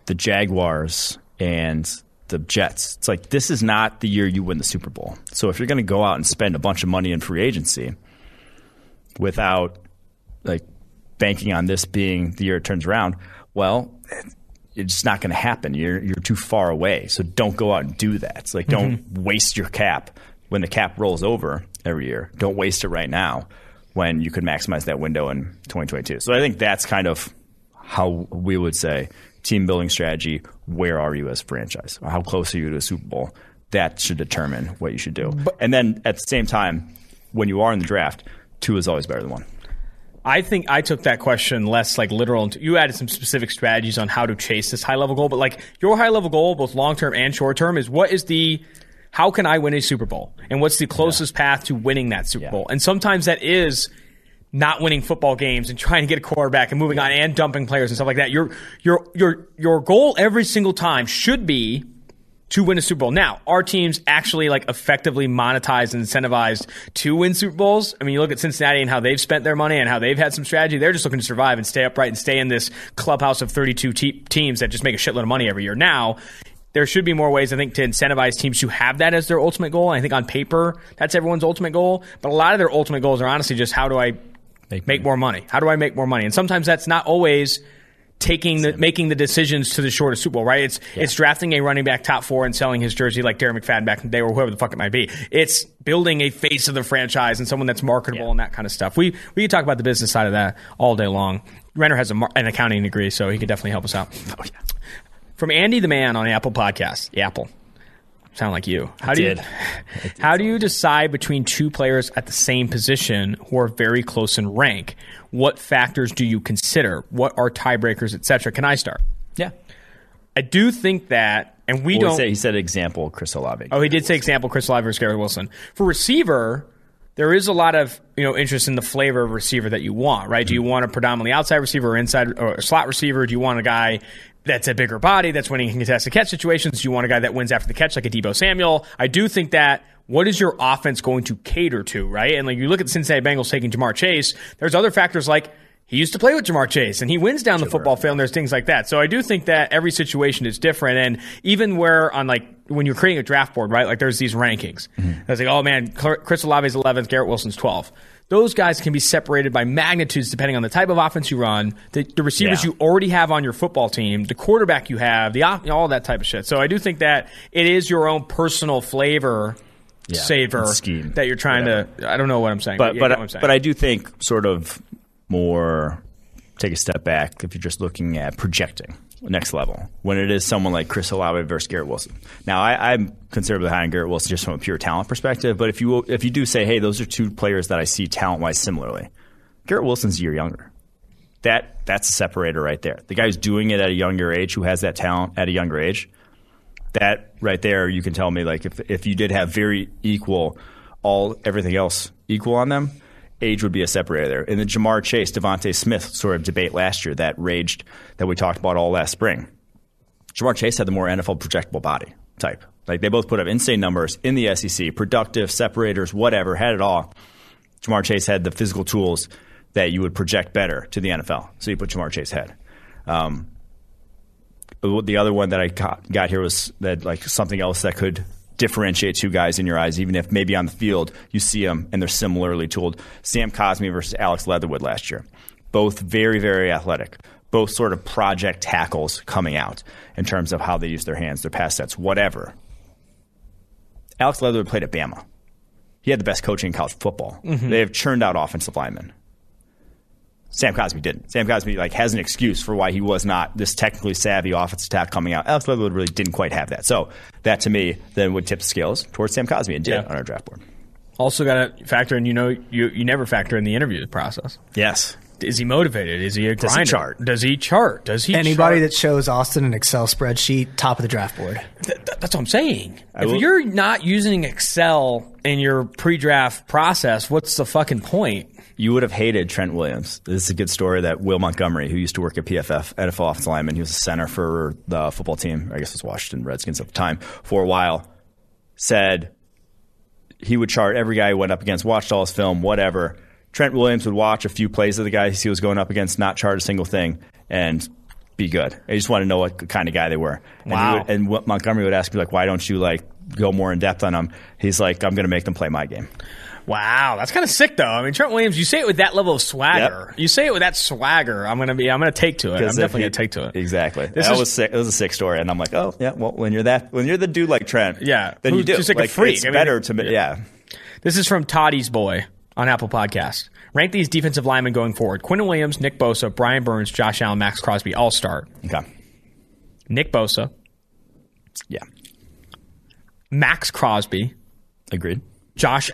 the Jaguars and the Jets. It's like this is not the year you win the Super Bowl. So if you're going to go out and spend a bunch of money in free agency without like banking on this being the year it turns around, well, it's just not going to happen. You're you're too far away. So don't go out and do that. It's like don't mm-hmm. waste your cap when the cap rolls over every year. Don't waste it right now when you could maximize that window in 2022. So I think that's kind of how we would say team building strategy. Where are you as a franchise? How close are you to a Super Bowl? That should determine what you should do. But, and then at the same time, when you are in the draft, two is always better than one. I think I took that question less like literal. You added some specific strategies on how to chase this high level goal, but like your high level goal, both long term and short term, is what is the how can I win a Super Bowl and what's the closest yeah. path to winning that Super yeah. Bowl? And sometimes that is not winning football games and trying to get a quarterback and moving on and dumping players and stuff like that. Your your your your goal every single time should be to win a Super Bowl. Now, our teams actually like effectively monetized and incentivized to win Super Bowls. I mean, you look at Cincinnati and how they've spent their money and how they've had some strategy. They're just looking to survive and stay upright and stay in this clubhouse of 32 te- teams that just make a shitload of money every year. Now, there should be more ways, I think, to incentivize teams to have that as their ultimate goal. I think on paper, that's everyone's ultimate goal. But a lot of their ultimate goals are honestly just how do I make, make more money? How do I make more money? And sometimes that's not always taking the making the decisions to the shortest Super Bowl, right? It's yeah. it's drafting a running back top four and selling his jersey like Darren McFadden back in the day or whoever the fuck it might be. It's building a face of the franchise and someone that's marketable yeah. and that kind of stuff. We we can talk about the business side of that all day long. Renner has a, an accounting degree, so he could definitely help us out. Oh, yeah. From Andy the Man on Apple Podcast, Apple sound like you. How I do did. you How do <laughs> you decide between two players at the same position who are very close in rank? What factors do you consider? What are tiebreakers, etc.? Can I start? Yeah. I do think that, and we don't. Say, he said example Chris Olave. Oh, he did say example Chris Olave versus Garrett Wilson. For receiver, there is a lot of you know interest in the flavor of receiver that you want, right? Mm-hmm. Do you want a predominantly outside receiver or inside or slot receiver? Do you want a guy that's a bigger body that's winning in contested catch situations? You want a guy that wins after the catch like a Deebo Samuel? I do think that what is your offense going to cater to, right? And like you look at the Cincinnati Bengals taking Ja'Marr Chase, there's other factors like he used to play with Ja'Marr Chase and he wins down the football field and there's things like that. So I do think that every situation is different. And even where on like when you're creating a draft board, right? Like there's these rankings. Mm-hmm. It's like, oh man, Chris Olave's 11th, Garrett Wilson's 12th those guys can be separated by magnitudes depending on the type of offense you run, the, the receivers yeah. you already have on your football team, the quarterback you have, the all that type of shit. So I do think that it is your own personal flavor yeah, savor scheme that you're trying Whatever. to. I don't know what I'm saying, but but, but, but I do think sort of more take a step back if you're just looking at projecting next level when it is someone like Chris Olave versus Garrett Wilson. Now, I, am considerably high on Garrett Wilson just from a pure talent perspective, but if you if you do say, hey, those are two players that I see talent wise similarly, Garrett Wilson's a year younger. That that's a separator right there. The guy who's doing it at a younger age, who has that talent at a younger age, that right there, you can tell me like if if you did have very equal all everything else equal on them, age would be a separator there. In the Ja'Marr Chase, DeVonta Smith sort of debate last year that raged that we talked about all last spring. Ja'Marr Chase had the more NFL projectable body type. Like they both put up insane numbers in the SEC, productive, separators, whatever, had it all. Ja'Marr Chase had the physical tools that you would project better to the NFL. So you put Ja'Marr Chase head. Um, the other one that I got, got here was that like something else that could differentiate two guys in your eyes, even if maybe on the field you see them and they're similarly tooled. Sam Cosmi versus Alex Leatherwood last year. Both very, very athletic. Both sort of project tackles coming out in terms of how they use their hands, their pass sets, whatever. Alex Leatherwood played at Bama. He had the best coaching in college football. Mm-hmm. They have churned out offensive linemen. Sam Cosmi didn't. Sam Cosmi like has an excuse for why he was not this technically savvy offensive attack coming out. Alex Leatherwood really didn't quite have that. So that to me then would tip the scales towards Sam Cosmi and did Yeah. on our draft board. Also, got to factor in. You know, you you never factor in the interview process. Yes. Is he motivated? Is he a Does he chart? Does he chart? Does he? Anybody chart? that shows Austin an Excel spreadsheet, top of the draft board. Th- th- that's what I'm saying. if will- you're not using Excel in your pre-draft process, what's the fucking point? You would have hated Trent Williams. This is a good story that Will Montgomery, who used to work at PFF, NFL offensive lineman, he was a center for the football team, I guess it was Washington Redskins at the time, for a while, said he would chart every guy he went up against, watched all his film, whatever. Trent Williams would watch a few plays of the guys he was going up against, not chart a single thing, and be good. I just want to know what kind of guy they were. And, he Wow. would- and what Montgomery would ask me, like, why don't you, like, go more in depth on them? He's like, I'm going to make them play my game. Wow, that's kind of sick, though. I mean, Trent Williams. You say it with that level of swagger. Yep. You say it with that swagger. I'm gonna be. I'm gonna take to it. I'm definitely he- gonna take to it. Exactly. This that is- was sick. It was a sick story, and I'm like, oh yeah. Well, when you're that, when you're the dude like Trent, Yeah. then you do. just like a freak. It's I mean, better to me. Yeah. This is from Toddy's Boy on Apple Podcast. Rank these defensive linemen going forward: Quinnen Williams, Nick Bosa, Brian Burns, Josh Allen, Maxx Crosby. All start. Okay. Nick Bosa, Yeah. Maxx Crosby, Agreed. Josh.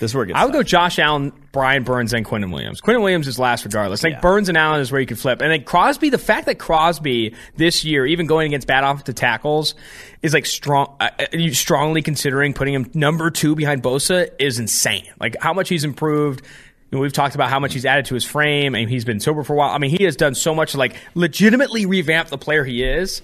This is where it gets I would go. Josh Allen, Brian Burns, and Quinnen Williams. Quinnen Williams is last regardless. Like Yeah. Burns and Allen is where you could flip. And then Crosby, the fact that Crosby this year, even going against bad offensive tackles, is like strong, uh, uh, you strongly considering putting him number two behind Bosa is insane. Like how much he's improved. You know, we've talked about how much he's added to his frame and he's been sober for a while. I mean, he has done so much to like legitimately revamp the player he is.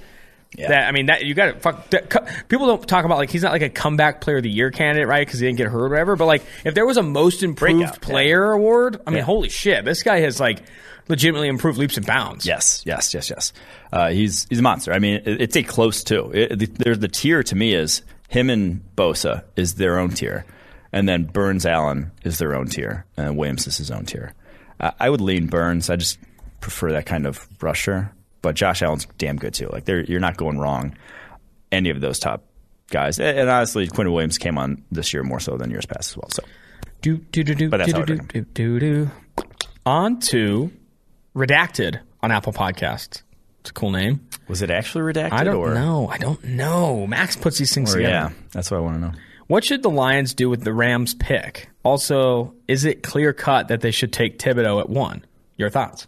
Yeah. That I mean, that you got to fuck. That, co- people don't talk about like he's not like a comeback player of the year candidate, right? Because he didn't get hurt or whatever. But like, if there was a most improved Breakout, yeah. player award, I mean, Yeah. holy shit, this guy has like legitimately improved leaps and bounds. Yes, yes, yes, yes. Uh, he's he's a monster. I mean, it, it's a close too. It, the, there's the tier to me is him and Bosa is their own tier, and then Burns Allen is their own tier, and Williams is his own tier. Uh, I would lean Burns. I just prefer that kind of rusher, but Josh Allen's damn good too. Like you're not going wrong. Any of those top guys, and, and honestly, Quinn Williams came on this year more so than years past as well. So Do do do do do do do do do. On to redacted on Apple Podcasts. It's a cool name. was it actually redacted? I don't or, know. I don't know. Max puts these things Or, together. yeah, that's what I want to know. What should the Lions do with the Rams pick? Also, is it clear cut that they should take Thibodeaux at one? Your thoughts?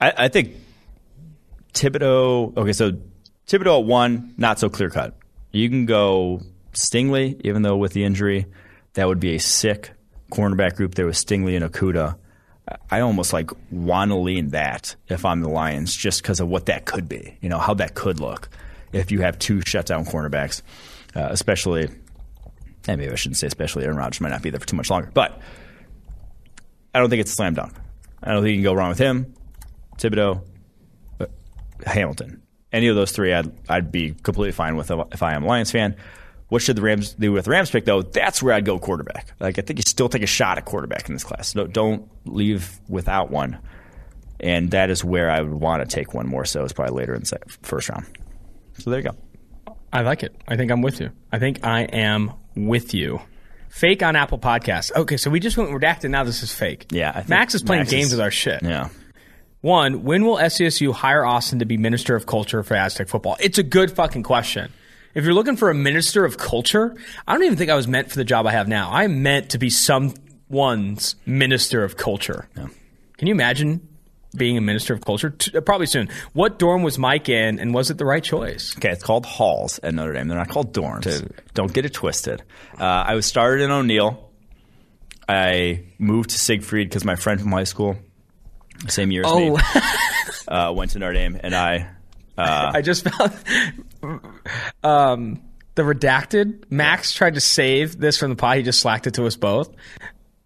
I, I think Thibodeaux. Okay, so Thibodeaux at one, not so clear cut. You can go Stingley, even though with the injury, that would be a sick cornerback group there with Stingley and Okudah. I almost like want to lean that if I'm the Lions, just because of what that could be. You know how that could look if you have two shutdown cornerbacks, uh, especially. And maybe I shouldn't say especially. Aaron Rodgers might not be there for too much longer, but I don't think it's a slam dunk. I don't think you can go wrong with him. Thibodeaux, Hamilton. Any of those three, I'd, I'd be completely fine with if I am a Lions fan. What should the Rams do with the Rams pick, though? That's where I'd go quarterback. Like I think you still take a shot at quarterback in this class. Don't leave without one. And that is where I would want to take one more. So it's probably later in the first round. So there you go. I like it. I think I'm with you. I think I am with you. Fake on Apple Podcasts. Okay, so we just went redacted. Now this is fake. Yeah, I think Max is playing Max games is- with our shit. Yeah. One, when will SDSU hire Austin to be Minister of Culture for Aztec football? It's a good fucking question. If you're looking for a Minister of Culture, I don't even think I was meant for the job I have now. I'm meant to be someone's Minister of Culture. Can you imagine being a Minister of Culture? Uh, probably soon. What dorm was Mike in, and was it the right choice? Okay, it's called halls at Notre Dame. They're not called dorms. Don't get it twisted. Uh, I was started in O'Neill. I moved to Siegfried because my friend from high school, same year as me, <laughs> uh, went to Notre Dame, and I. I just found um, the redacted. Max tried to save this from the pod. He just slacked it to us both.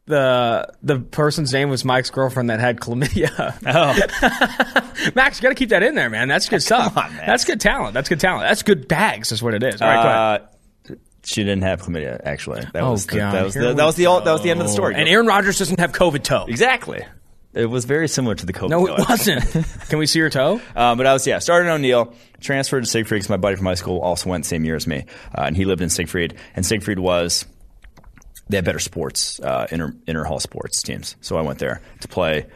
The the person's name was Mike's girlfriend that had chlamydia. Oh, <laughs> Max, you got to keep that in there, man. That's good <laughs> stuff. on, That's good talent. That's good talent. That's good bags. Is what it is. All right, go ahead. uh, she didn't have chlamydia. Actually, that Oh was the, god, that was here the, that was the that was the end of the story. And Aaron Rodgers doesn't have COVID toe. exactly. It was very similar to the COVID. No, it wasn't. <laughs> Can we see your toe? Um, but I was yeah started in O'Neill, transferred to Siegfried because my buddy from high school also went the same year as me, uh, and he lived in Siegfried. And Siegfried was they had better sports, uh, inter inter hall sports teams. So I went there to play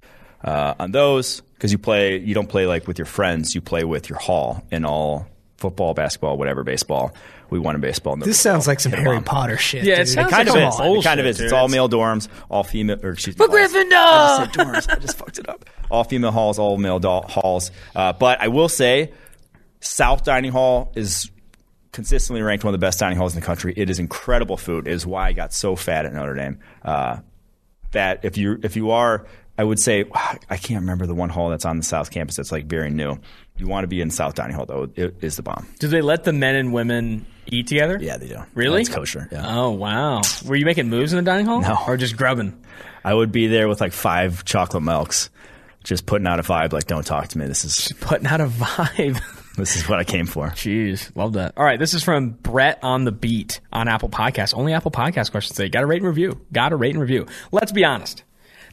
uh, on those because you play. You don't play like with your friends. You play with your hall in all football, basketball, whatever, baseball. We won in baseball. This sounds like some Harry Potter shit. Yeah, it dude. sounds kind like of some is. It kind of is. dude. It's all male dorms, all female. Or excuse me, But halls. Gryffindor! I just said dorms. I just fucked it up. All female halls, all male do- halls. Uh, but I will say, South Dining Hall is consistently ranked one of the best dining halls in the country. It is incredible food. It is why I got so fat at Notre Dame. Uh, that if you if you are, I would say <sighs> I can't remember the one hall that's on the South Campus that's like very new. You want to be in South Dining Hall though. It is the bomb. Do they let the men and women eat together? Yeah, they do. Really? It's kosher. Yeah. Oh wow. Were you making moves in the dining hall? No. Or just grubbing? I would be there with like five chocolate milks, just putting out a vibe like, "Don't talk to me. This is Putting out a vibe. <laughs> this is what I came for." Jeez, love that. All right, this is from Brett on the Beat on Apple Podcasts. Only Apple Podcast questions today. Got to rate and review. Got to rate and review. Let's be honest.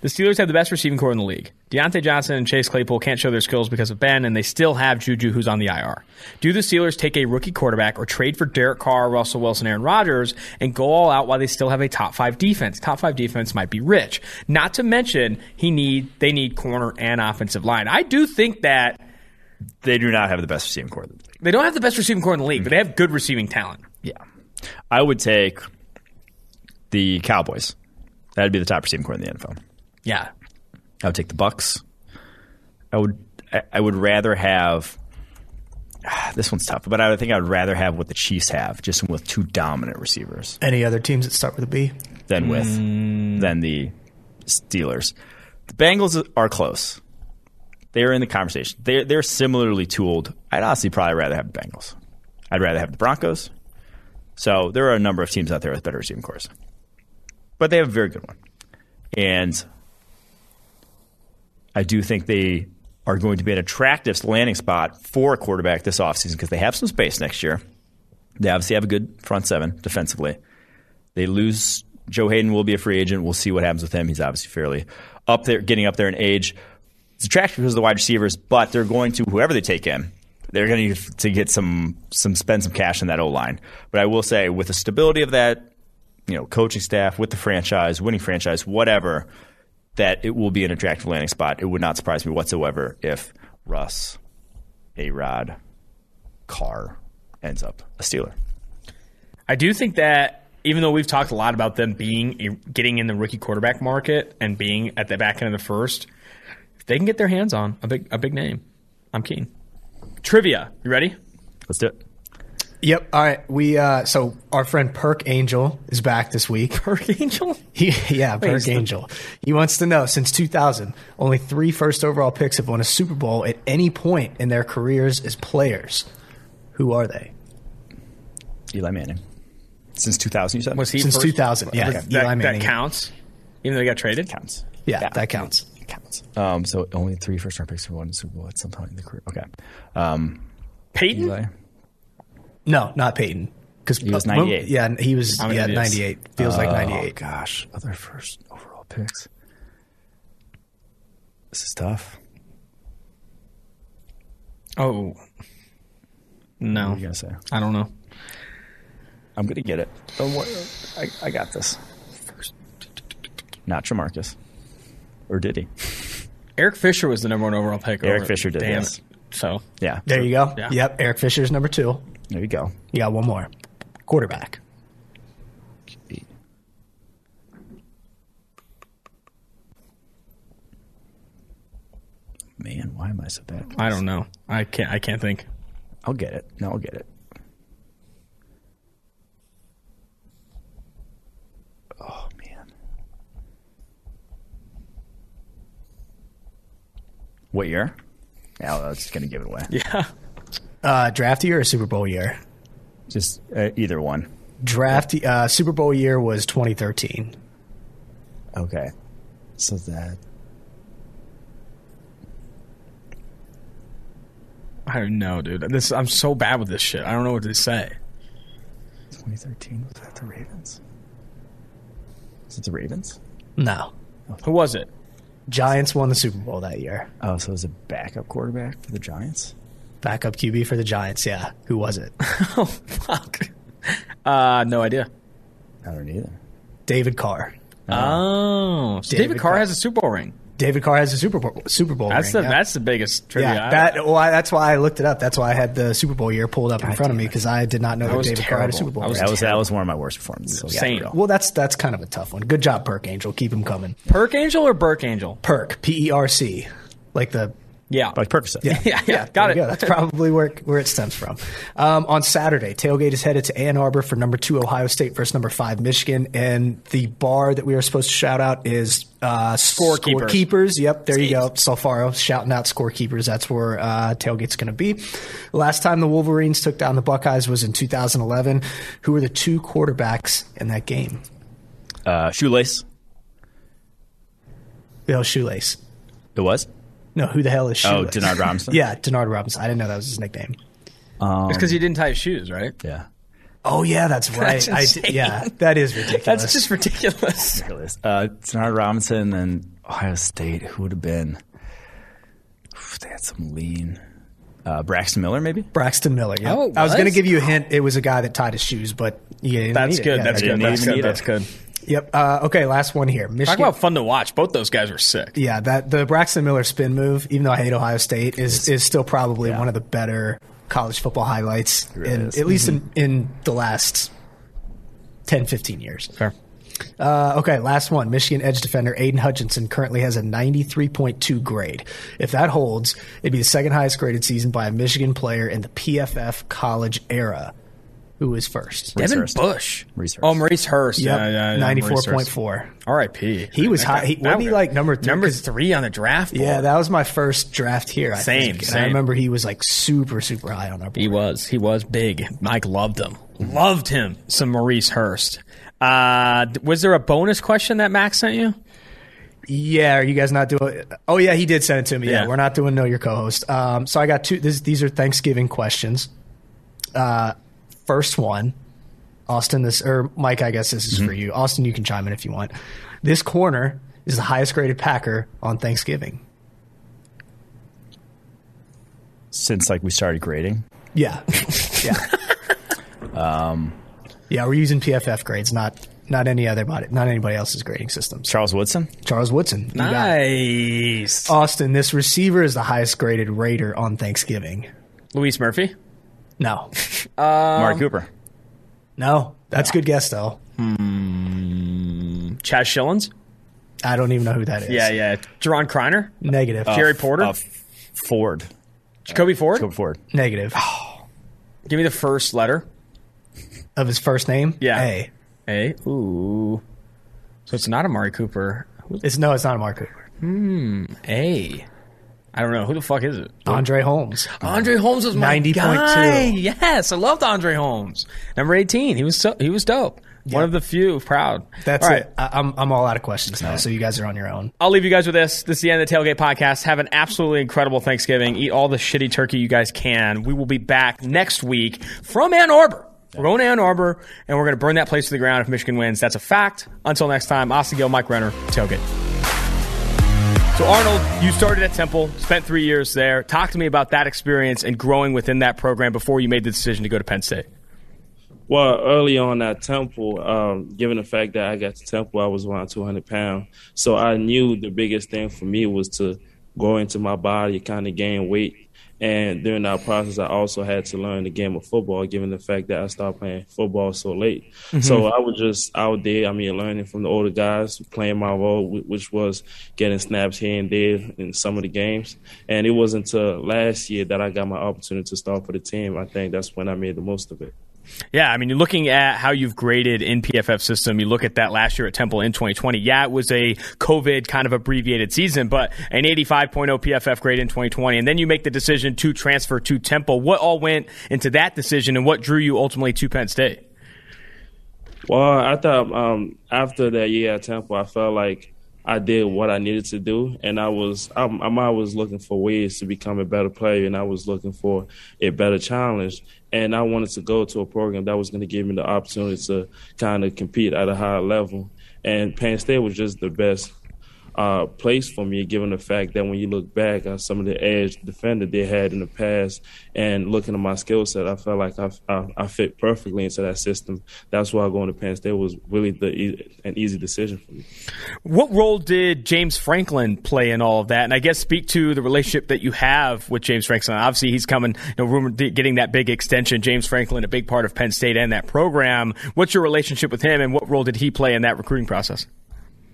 The Steelers have the best receiving corps in the league. Diontae Johnson and Chase Claypool can't show their skills because of Ben, and they still have Juju, who's on the IR. Do the Steelers take a rookie quarterback or trade for Derek Carr, Russell Wilson, Aaron Rodgers, and go all out while they still have a top five defense? Top five defense might be rich. Not to mention he need they need corner and offensive line. I do think that They do not have the best receiving corps. they don't have the best receiving corps in the league, but they have good receiving talent. Yeah, I would take the Cowboys. That'd be the top receiving corps in the NFL. Yeah. I would take the Bucks. I would. I- I would rather have. <sighs> This one's tough, but I would think I would rather have what the Chiefs have, just with two dominant receivers, Any other teams that start with a B? than with mm. than the Steelers. The Bengals are close. They're in the conversation. They're they're similarly tooled. I'd honestly probably rather have the Bengals. I'd rather have the Broncos. So there are a number of teams out there with better receiving cores, but they have a very good one, and I do think they are going to be an attractive landing spot for a quarterback this offseason because they have some space next year. They obviously have a good front seven defensively. They lose Joe Haden will be a free agent. We'll see what happens with him. He's obviously fairly up there, getting up there in age. It's attractive because of the wide receivers, but they're going to whoever they take in, they're going to to get some some spend some cash in that O line. But I will say, with the stability of that, you know, coaching staff, with the franchise, winning franchise, whatever, that it will be an attractive landing spot. It would not surprise me whatsoever if Russ, A Rod, Carr ends up a Steeler. I do think that even though we've talked a lot about them being a, getting in the rookie quarterback market and being at the back end of the first, if they can get their hands on a big a big name, I'm keen. Trivia, you ready? Let's do it. Yep. All right. We uh so our friend Perk Angel is back this week. <laughs> Perk Angel. He, yeah, Perk is the- Angel. He wants to know since 2000, only three first overall picks have won a Super Bowl at any point in their careers as players. Who are they? Eli Manning. Since 2000, you said? Was he Since first? 2000, yeah. That, Eli that, counts, even though he got traded. counts. Yeah, that counts. It counts. Um, so only three first round picks have won the Super Bowl at some point in the career. Okay. Um, Peyton. Eli. No, not Peyton. Because He was uh, 98. Yeah, he was How many yeah 98. Feels like Oh 98. gosh, other first overall picks. This is tough. Oh, no, What are you gonna say? I don't know. I'm gonna get it. Oh, don't worry. I, I got this. First. Not Jamarcus. Or did he? Eric Fisher was the number one overall pick. Eric over- Fisher did, Damn yes. it. So Yeah. There you go. Yeah. Yep, Eric Fisher's number two. There you go. You got one more. Quarterback. Man, why am I so bad? I don't know. I can't. I can't think. I'll get it. No, I'll get it. Oh man. What year? Yeah, I was gonna give it away. <laughs> Yeah. Uh, draft year or Super Bowl year? Just uh, either one. Draft uh, Super Bowl year was 2013. Okay. So that I don't know, dude. This I'm so bad with this shit. I don't know what to say. 2013 was that the Ravens? Is it the Ravens? No. Who was it? Giants won the Super Bowl that year. Oh, so it was a backup quarterback for the Giants. Backup QB for the Giants. Yeah. Who was it? <laughs> Oh fuck. Uh, no idea. I don't either. David Carr. Oh, so David, David Carr Carr. has a Super Bowl ring. David Carr has a Super Bowl Super Bowl That's ring. the yeah. that's the biggest trivia. yeah, that well, I- that's why I looked it up. That's why I had the Super Bowl year pulled up in front of me because I did not know that, was David Carr had a. Super Bowl I was. That was that was one of my worst performances. Let's Same. be real. Well, that's that's kind of a tough one. Good job, Perk Angel. Keep him coming. Perk Angel or Burke Angel? Perk, P E R C, like the Yeah, Like Percocet. <laughs> Yeah, Yeah, yeah, got it. go. That's probably where where it stems from. Um, on Saturday, tailgate is headed to Ann Arbor for number two Ohio State versus number five Michigan, and the bar that we are supposed to shout out is uh, Scorekeepers. Scorekeepers. Yep, there you go. Solfaro shouting out scorekeepers. That's where uh, tailgate's going to be. Last time the Wolverines took down the Buckeyes was in 2011. Who were the two quarterbacks in that game? Uh, shoelace. Bill Shoelace. It was. No, who the hell is she? Oh, Denard Robinson. <laughs> Yeah, Denard Robinson. I didn't know that was his nickname. it's because he didn't tie his shoes, right? Yeah. Oh yeah, that's <laughs> right. That's I yeah, that is ridiculous. That's just ridiculous. <laughs> Shoelace. Uh, Denard Robinson and Ohio State. Who would have been? Oof, They had some lean. Uh, Braxton Miller, maybe. Braxton Miller. Yeah. Oh, I was going to give you a hint. It was a guy that tied his shoes, but yeah, you didn't That's need it. good. Yeah, That's good. That's good. That's good. Yep. Uh, okay, last one here. Talk Michigan. about fun to watch. Both those guys are sick. yeah, that the Braxton Miller spin move, even though I hate Ohio State, is is still probably one of the better college football highlights really in at least in, in the last 10, 15 years. Fair. Uh, okay, last one. Michigan edge defender Aidan Hutchinson currently has a 93.2 grade. If that holds, it'd be the second highest graded season by a Michigan player in the PFF college era. Who is first? Maurice Devin Hurst. Bush. Maurice Hurst. Oh, Maurice Hurst. Yep, Yeah, yeah, yeah. 94.4. R.I.P. He was high. He, wasn't he like number three? Number 'Cause- three on the draft board. Yeah, that was my first draft here. I Same, think. And same. I remember he was like super, super high on our board. He was. He was big. Mike loved him. Loved him. Some Maurice Hurst. Uh, was there a bonus question that Max sent you? Yeah, are you guys not doing? Oh yeah, he did send it to me. Yeah, Yeah. we're not doing know your co-host. Um, so I got two. This, these are Thanksgiving questions. Uh, first one, Austin. This or Mike. I guess this is for you. Austin, you can chime in if you want. This corner is the highest graded Packer on Thanksgiving. Since like we started grading. Yeah, <laughs> yeah. um, yeah, we're using PFF grades, not not any other body, not anybody else's grading systems. Charles Woodson. Charles Woodson. you got it. Nice. Austin, this receiver is the highest graded Raider on Thanksgiving. Louis Murphy. No, um, Mark Cooper. no, that's a good guess though. Hmm. Chaz Schilens. I don't even know who that is. Yeah, yeah. Jerron Kreiner. Negative. Uh, Jerry Porter. Uh, Ford. Jacoby Ford. Jacob Ford. Negative. Oh. Give me the first letter. of his first name. Yeah. A. A. Ooh. So it's not a Amari Cooper. It's no, it's not hmm. a Mark Cooper. A? I don't know. Who the fuck is it? Andre Holmes. Andre Holmes was my 90.2. guy. Yes, I loved Andre Holmes. Number eighteen. He was so, he was dope. One of the few. Proud. That's All right. it. I, I'm I'm all out of questions now, so you guys are on your own. I'll leave you guys with this. This is the end of the Tailgate Podcast. Have an absolutely incredible Thanksgiving. Eat all the shitty turkey you guys can. We will be back next week from Ann Arbor. We're going to Ann Arbor, and we're going to burn that place to the ground if Michigan wins. That's a fact. Until next time, Austin Gayle, Mike Renner, Tailgate. So, Arnold, you started at Temple, spent three years there. Talk to me about that experience and growing within that program before you made the decision to go to Penn State. Well, early on at Temple, um, given the fact that I got to Temple, I was around 200 pounds. So I knew the biggest thing for me was to go into my body, kind of gain weight. And during that process, I also had to learn the game of football, given the fact that I started playing football so late. Mm-hmm. So I was just out there, I mean, learning from the older guys, playing my role, which was getting snaps here and there in some of the games. And it wasn't until last year that I got my opportunity to start for the team. I think that's when I made the most of it. Yeah, I mean, you're looking at how you've graded in PFF system. You look at that last year at Temple in 2020. Yeah, it was a COVID kind of abbreviated season, but an 85.0 PFF grade in 2020. And then you make the decision to transfer to Temple. What all went into that decision and what drew you ultimately to Penn State? Well, I thought um, after that year at Temple, I felt like I did what I needed to do, and I was I'm, I'm always looking for ways to become a better player, and I was looking for a better challenge, and I wanted to go to a program that was going to give me the opportunity to kind of compete at a higher level, and Penn State was just the best uh, place for me, given the fact that when you look back at some of the edge defender they had in the past, and looking at my skill set, I felt like I, I, I, fit perfectly into that system. That's why going to Penn State was really the an easy decision for me. What role did James Franklin play in all of that? And I guess speak to the relationship that you have with James Franklin. Obviously, he's coming, you know, rumored getting that big extension. James Franklin, a big part of Penn State and that program. What's your relationship with him, and what role did he play in that recruiting process?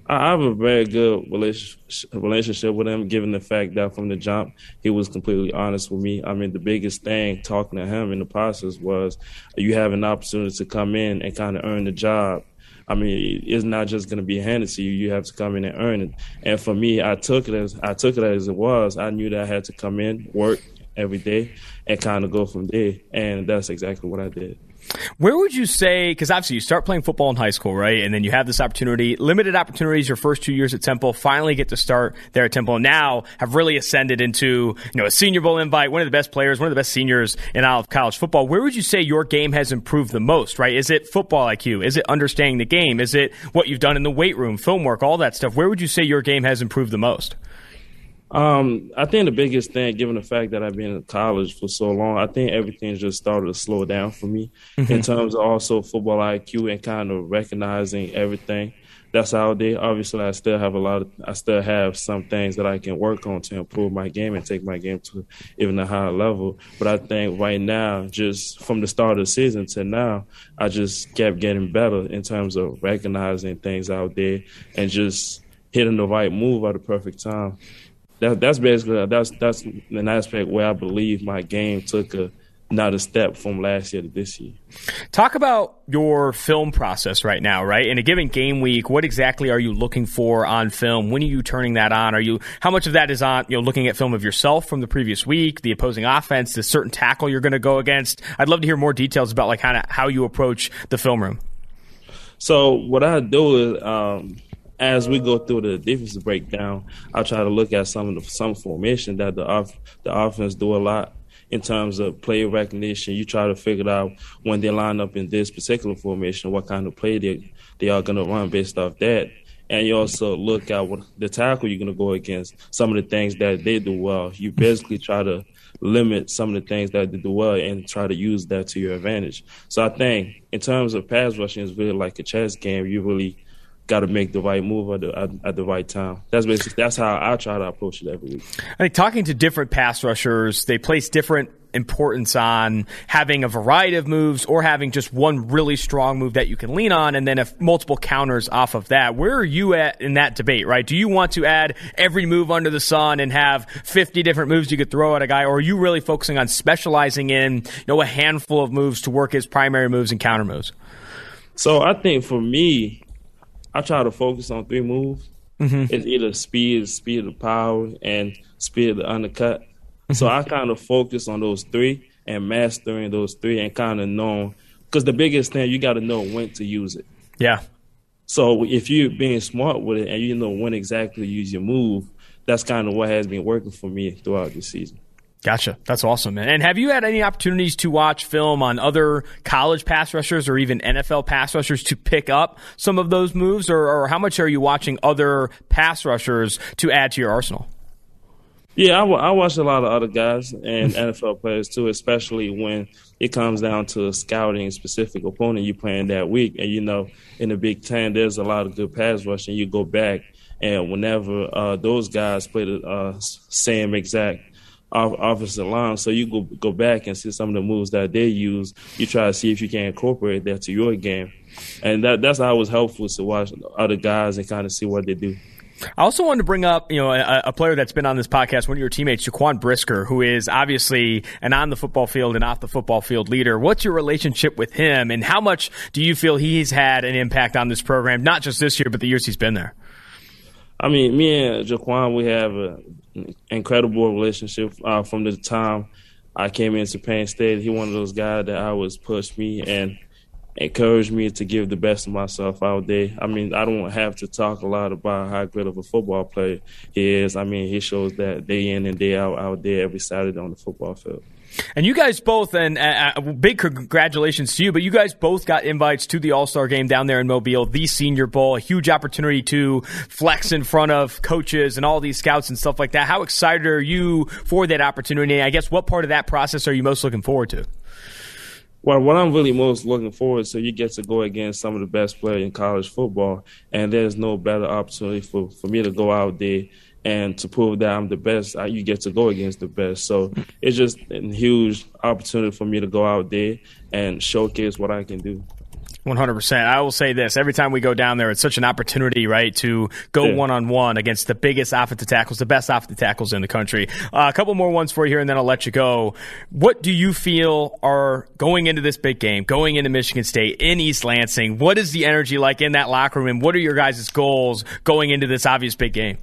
I have a very good relationship with him, given the fact that from the jump he was completely honest with me. I mean, the biggest thing talking to him in the process was you have an opportunity to come in and kind of earn the job. I mean, it's not just going to be handed to you. You have to come in and earn it. And for me, I took it as I took it as it was. I knew that I had to come in, work every day, and kind of go from there. And that's exactly what I did. Where would you say, because obviously you start playing football in high school, right? And then you have this opportunity, limited opportunities your first two years at Temple, finally get to start there at Temple, now have really ascended into, you know, a Senior Bowl invite, one of the best players, one of the best seniors in all of college football. Where would you say your game has improved the most, right? Is it football IQ? Is it understanding the game? Is it what you've done in the weight room, film work, all that stuff? Where would you say your game has improved the most? Um, I think the biggest thing, given the fact that I've been in college for so long, I think everything just started to slow down for me mm-hmm. in terms of also football IQ and kind of recognizing everything that's out there. Obviously, I still have a lot of, I still have some things that I can work on to improve my game and take my game to even a higher level. But I think right now, just from the start of the season to now, I just kept getting better in terms of recognizing things out there and just hitting the right move at the perfect time that, that's basically that's that's an aspect where I believe my game took a not a step from last year to this year. Talk about your film process right now, right? In a given game week, what exactly are you looking for on film? When are you turning that on? Are you how much of that is on, you know, looking at film of yourself from the previous week, the opposing offense, the certain tackle you're going to go against? I'd love to hear more details about like kind of how you approach the film room. So what I do is um, as we go through the defensive breakdown, I try to look at some of the some formation that the off, the offense do a lot in terms of play recognition. You try to figure out when they line up in this particular formation, what kind of play they they are going to run based off that. And you also look at what the tackle you're going to go against. Some of the things that they do well. You basically try to limit some of the things that they do well and try to use that to your advantage. So I think in terms of pass rushing, it's really like a chess game. You really got to make the right move at the, at, at, the right time. That's basically that's how I try to approach it every week. I think talking to different pass rushers, they place different importance on having a variety of moves or having just one really strong move that you can lean on and then if multiple counters off of that. Where are you at in that debate, right? Do you want to add every move under the sun and have 50 different moves you could throw at a guy or are you really focusing on specializing in, you know, a handful of moves to work as primary moves and counter moves? So I think for me, I try to focus on three moves. Mm-hmm. It's either speed, speed of power, and speed of the undercut. so I kind of focus on those three and mastering those three and kind of knowing because the biggest thing you got to know when to use it. Yeah. So if you're being smart with it and you know when exactly to use your move, that's kind of what has been working for me throughout the season. Gotcha. That's awesome. Man. And have you had any opportunities to watch film on other college pass rushers or even NFL pass rushers to pick up some of those moves? Or, or how much are you watching other pass rushers to add to your arsenal? Yeah, I, I watch a lot of other guys and <laughs> NFL players too, especially when it comes down to scouting a specific opponent you playing that week. And you know, in the Big Ten, there's a lot of good pass rush, and you go back and whenever uh, those guys play the uh, same exact offensive line. So you go go back and see some of the moves that they use. You try to see if you can incorporate that to your game, and that that's how it was helpful to watch other guys and kind of see what they do. I also wanted to bring up, you know, a, a, player that's been on this podcast, one of your teammates, Jaquan Brisker, who is obviously an on the football field and off the football field leader. What's your relationship with him, and how much do you feel he's had an impact on this program, not just this year, but the years he's been there? I mean, me and Jaquan, we have an incredible relationship uh, from the time I came into Penn State. He one of those guys that always pushed me and encouraged me to give the best of myself out there. I mean, I don't have to talk a lot about how good of a football player he is. I mean, he shows that day in and day out out there every Saturday on the football field. And you guys both, and uh, uh, big congratulations to you, but you guys both got invites to the All Star game down there in Mobile, the Senior Bowl, a huge opportunity to flex in front of coaches and all these scouts and stuff like that. How excited are you for that opportunity? I guess what part of that process are you most looking forward to? Well, what I'm really most looking forward to, you get to go against some of the best players in college football, and there's no better opportunity for, for me to go out there and to prove that I'm the best, you get to go against the best. So it's just a huge opportunity for me to go out there and showcase what I can do. 100%. I will say this every time we go down there, it's such an opportunity, right, to go one on one against the biggest offensive tackles, the best offensive tackles in the country. Uh, a couple more ones for you here, and then I'll let you go. What do you feel are going into this big game, going into Michigan State in East Lansing? What is the energy like in that locker room? And what are your guys' goals going into this obvious big game?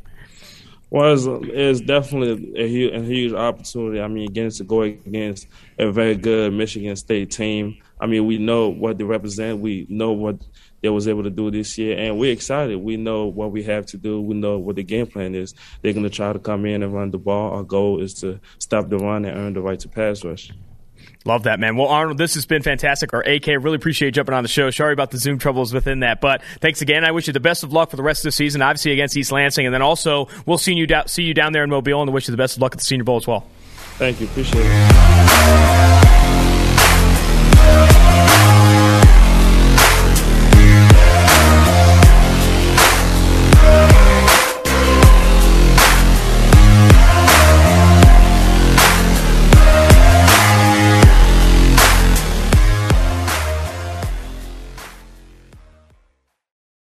Well, it's, it's definitely a huge, a huge, opportunity. I mean, getting to go against a very good Michigan State team. I mean, we know what they represent. We know what they was able to do this year, and we're excited. We know what we have to do. We know what the game plan is. They're going to try to come in and run the ball. Our goal is to stop the run and earn the right to pass rush. Love that, man. Well, Arnold, this has been fantastic. Our AK, really appreciate you jumping on the show. Sorry about the Zoom troubles within that, but thanks again. I wish you the best of luck for the rest of the season, obviously against East Lansing, and then also we'll see you, see you down there in Mobile, and wish you the best of luck at the Senior Bowl as well. Thank you. Appreciate it.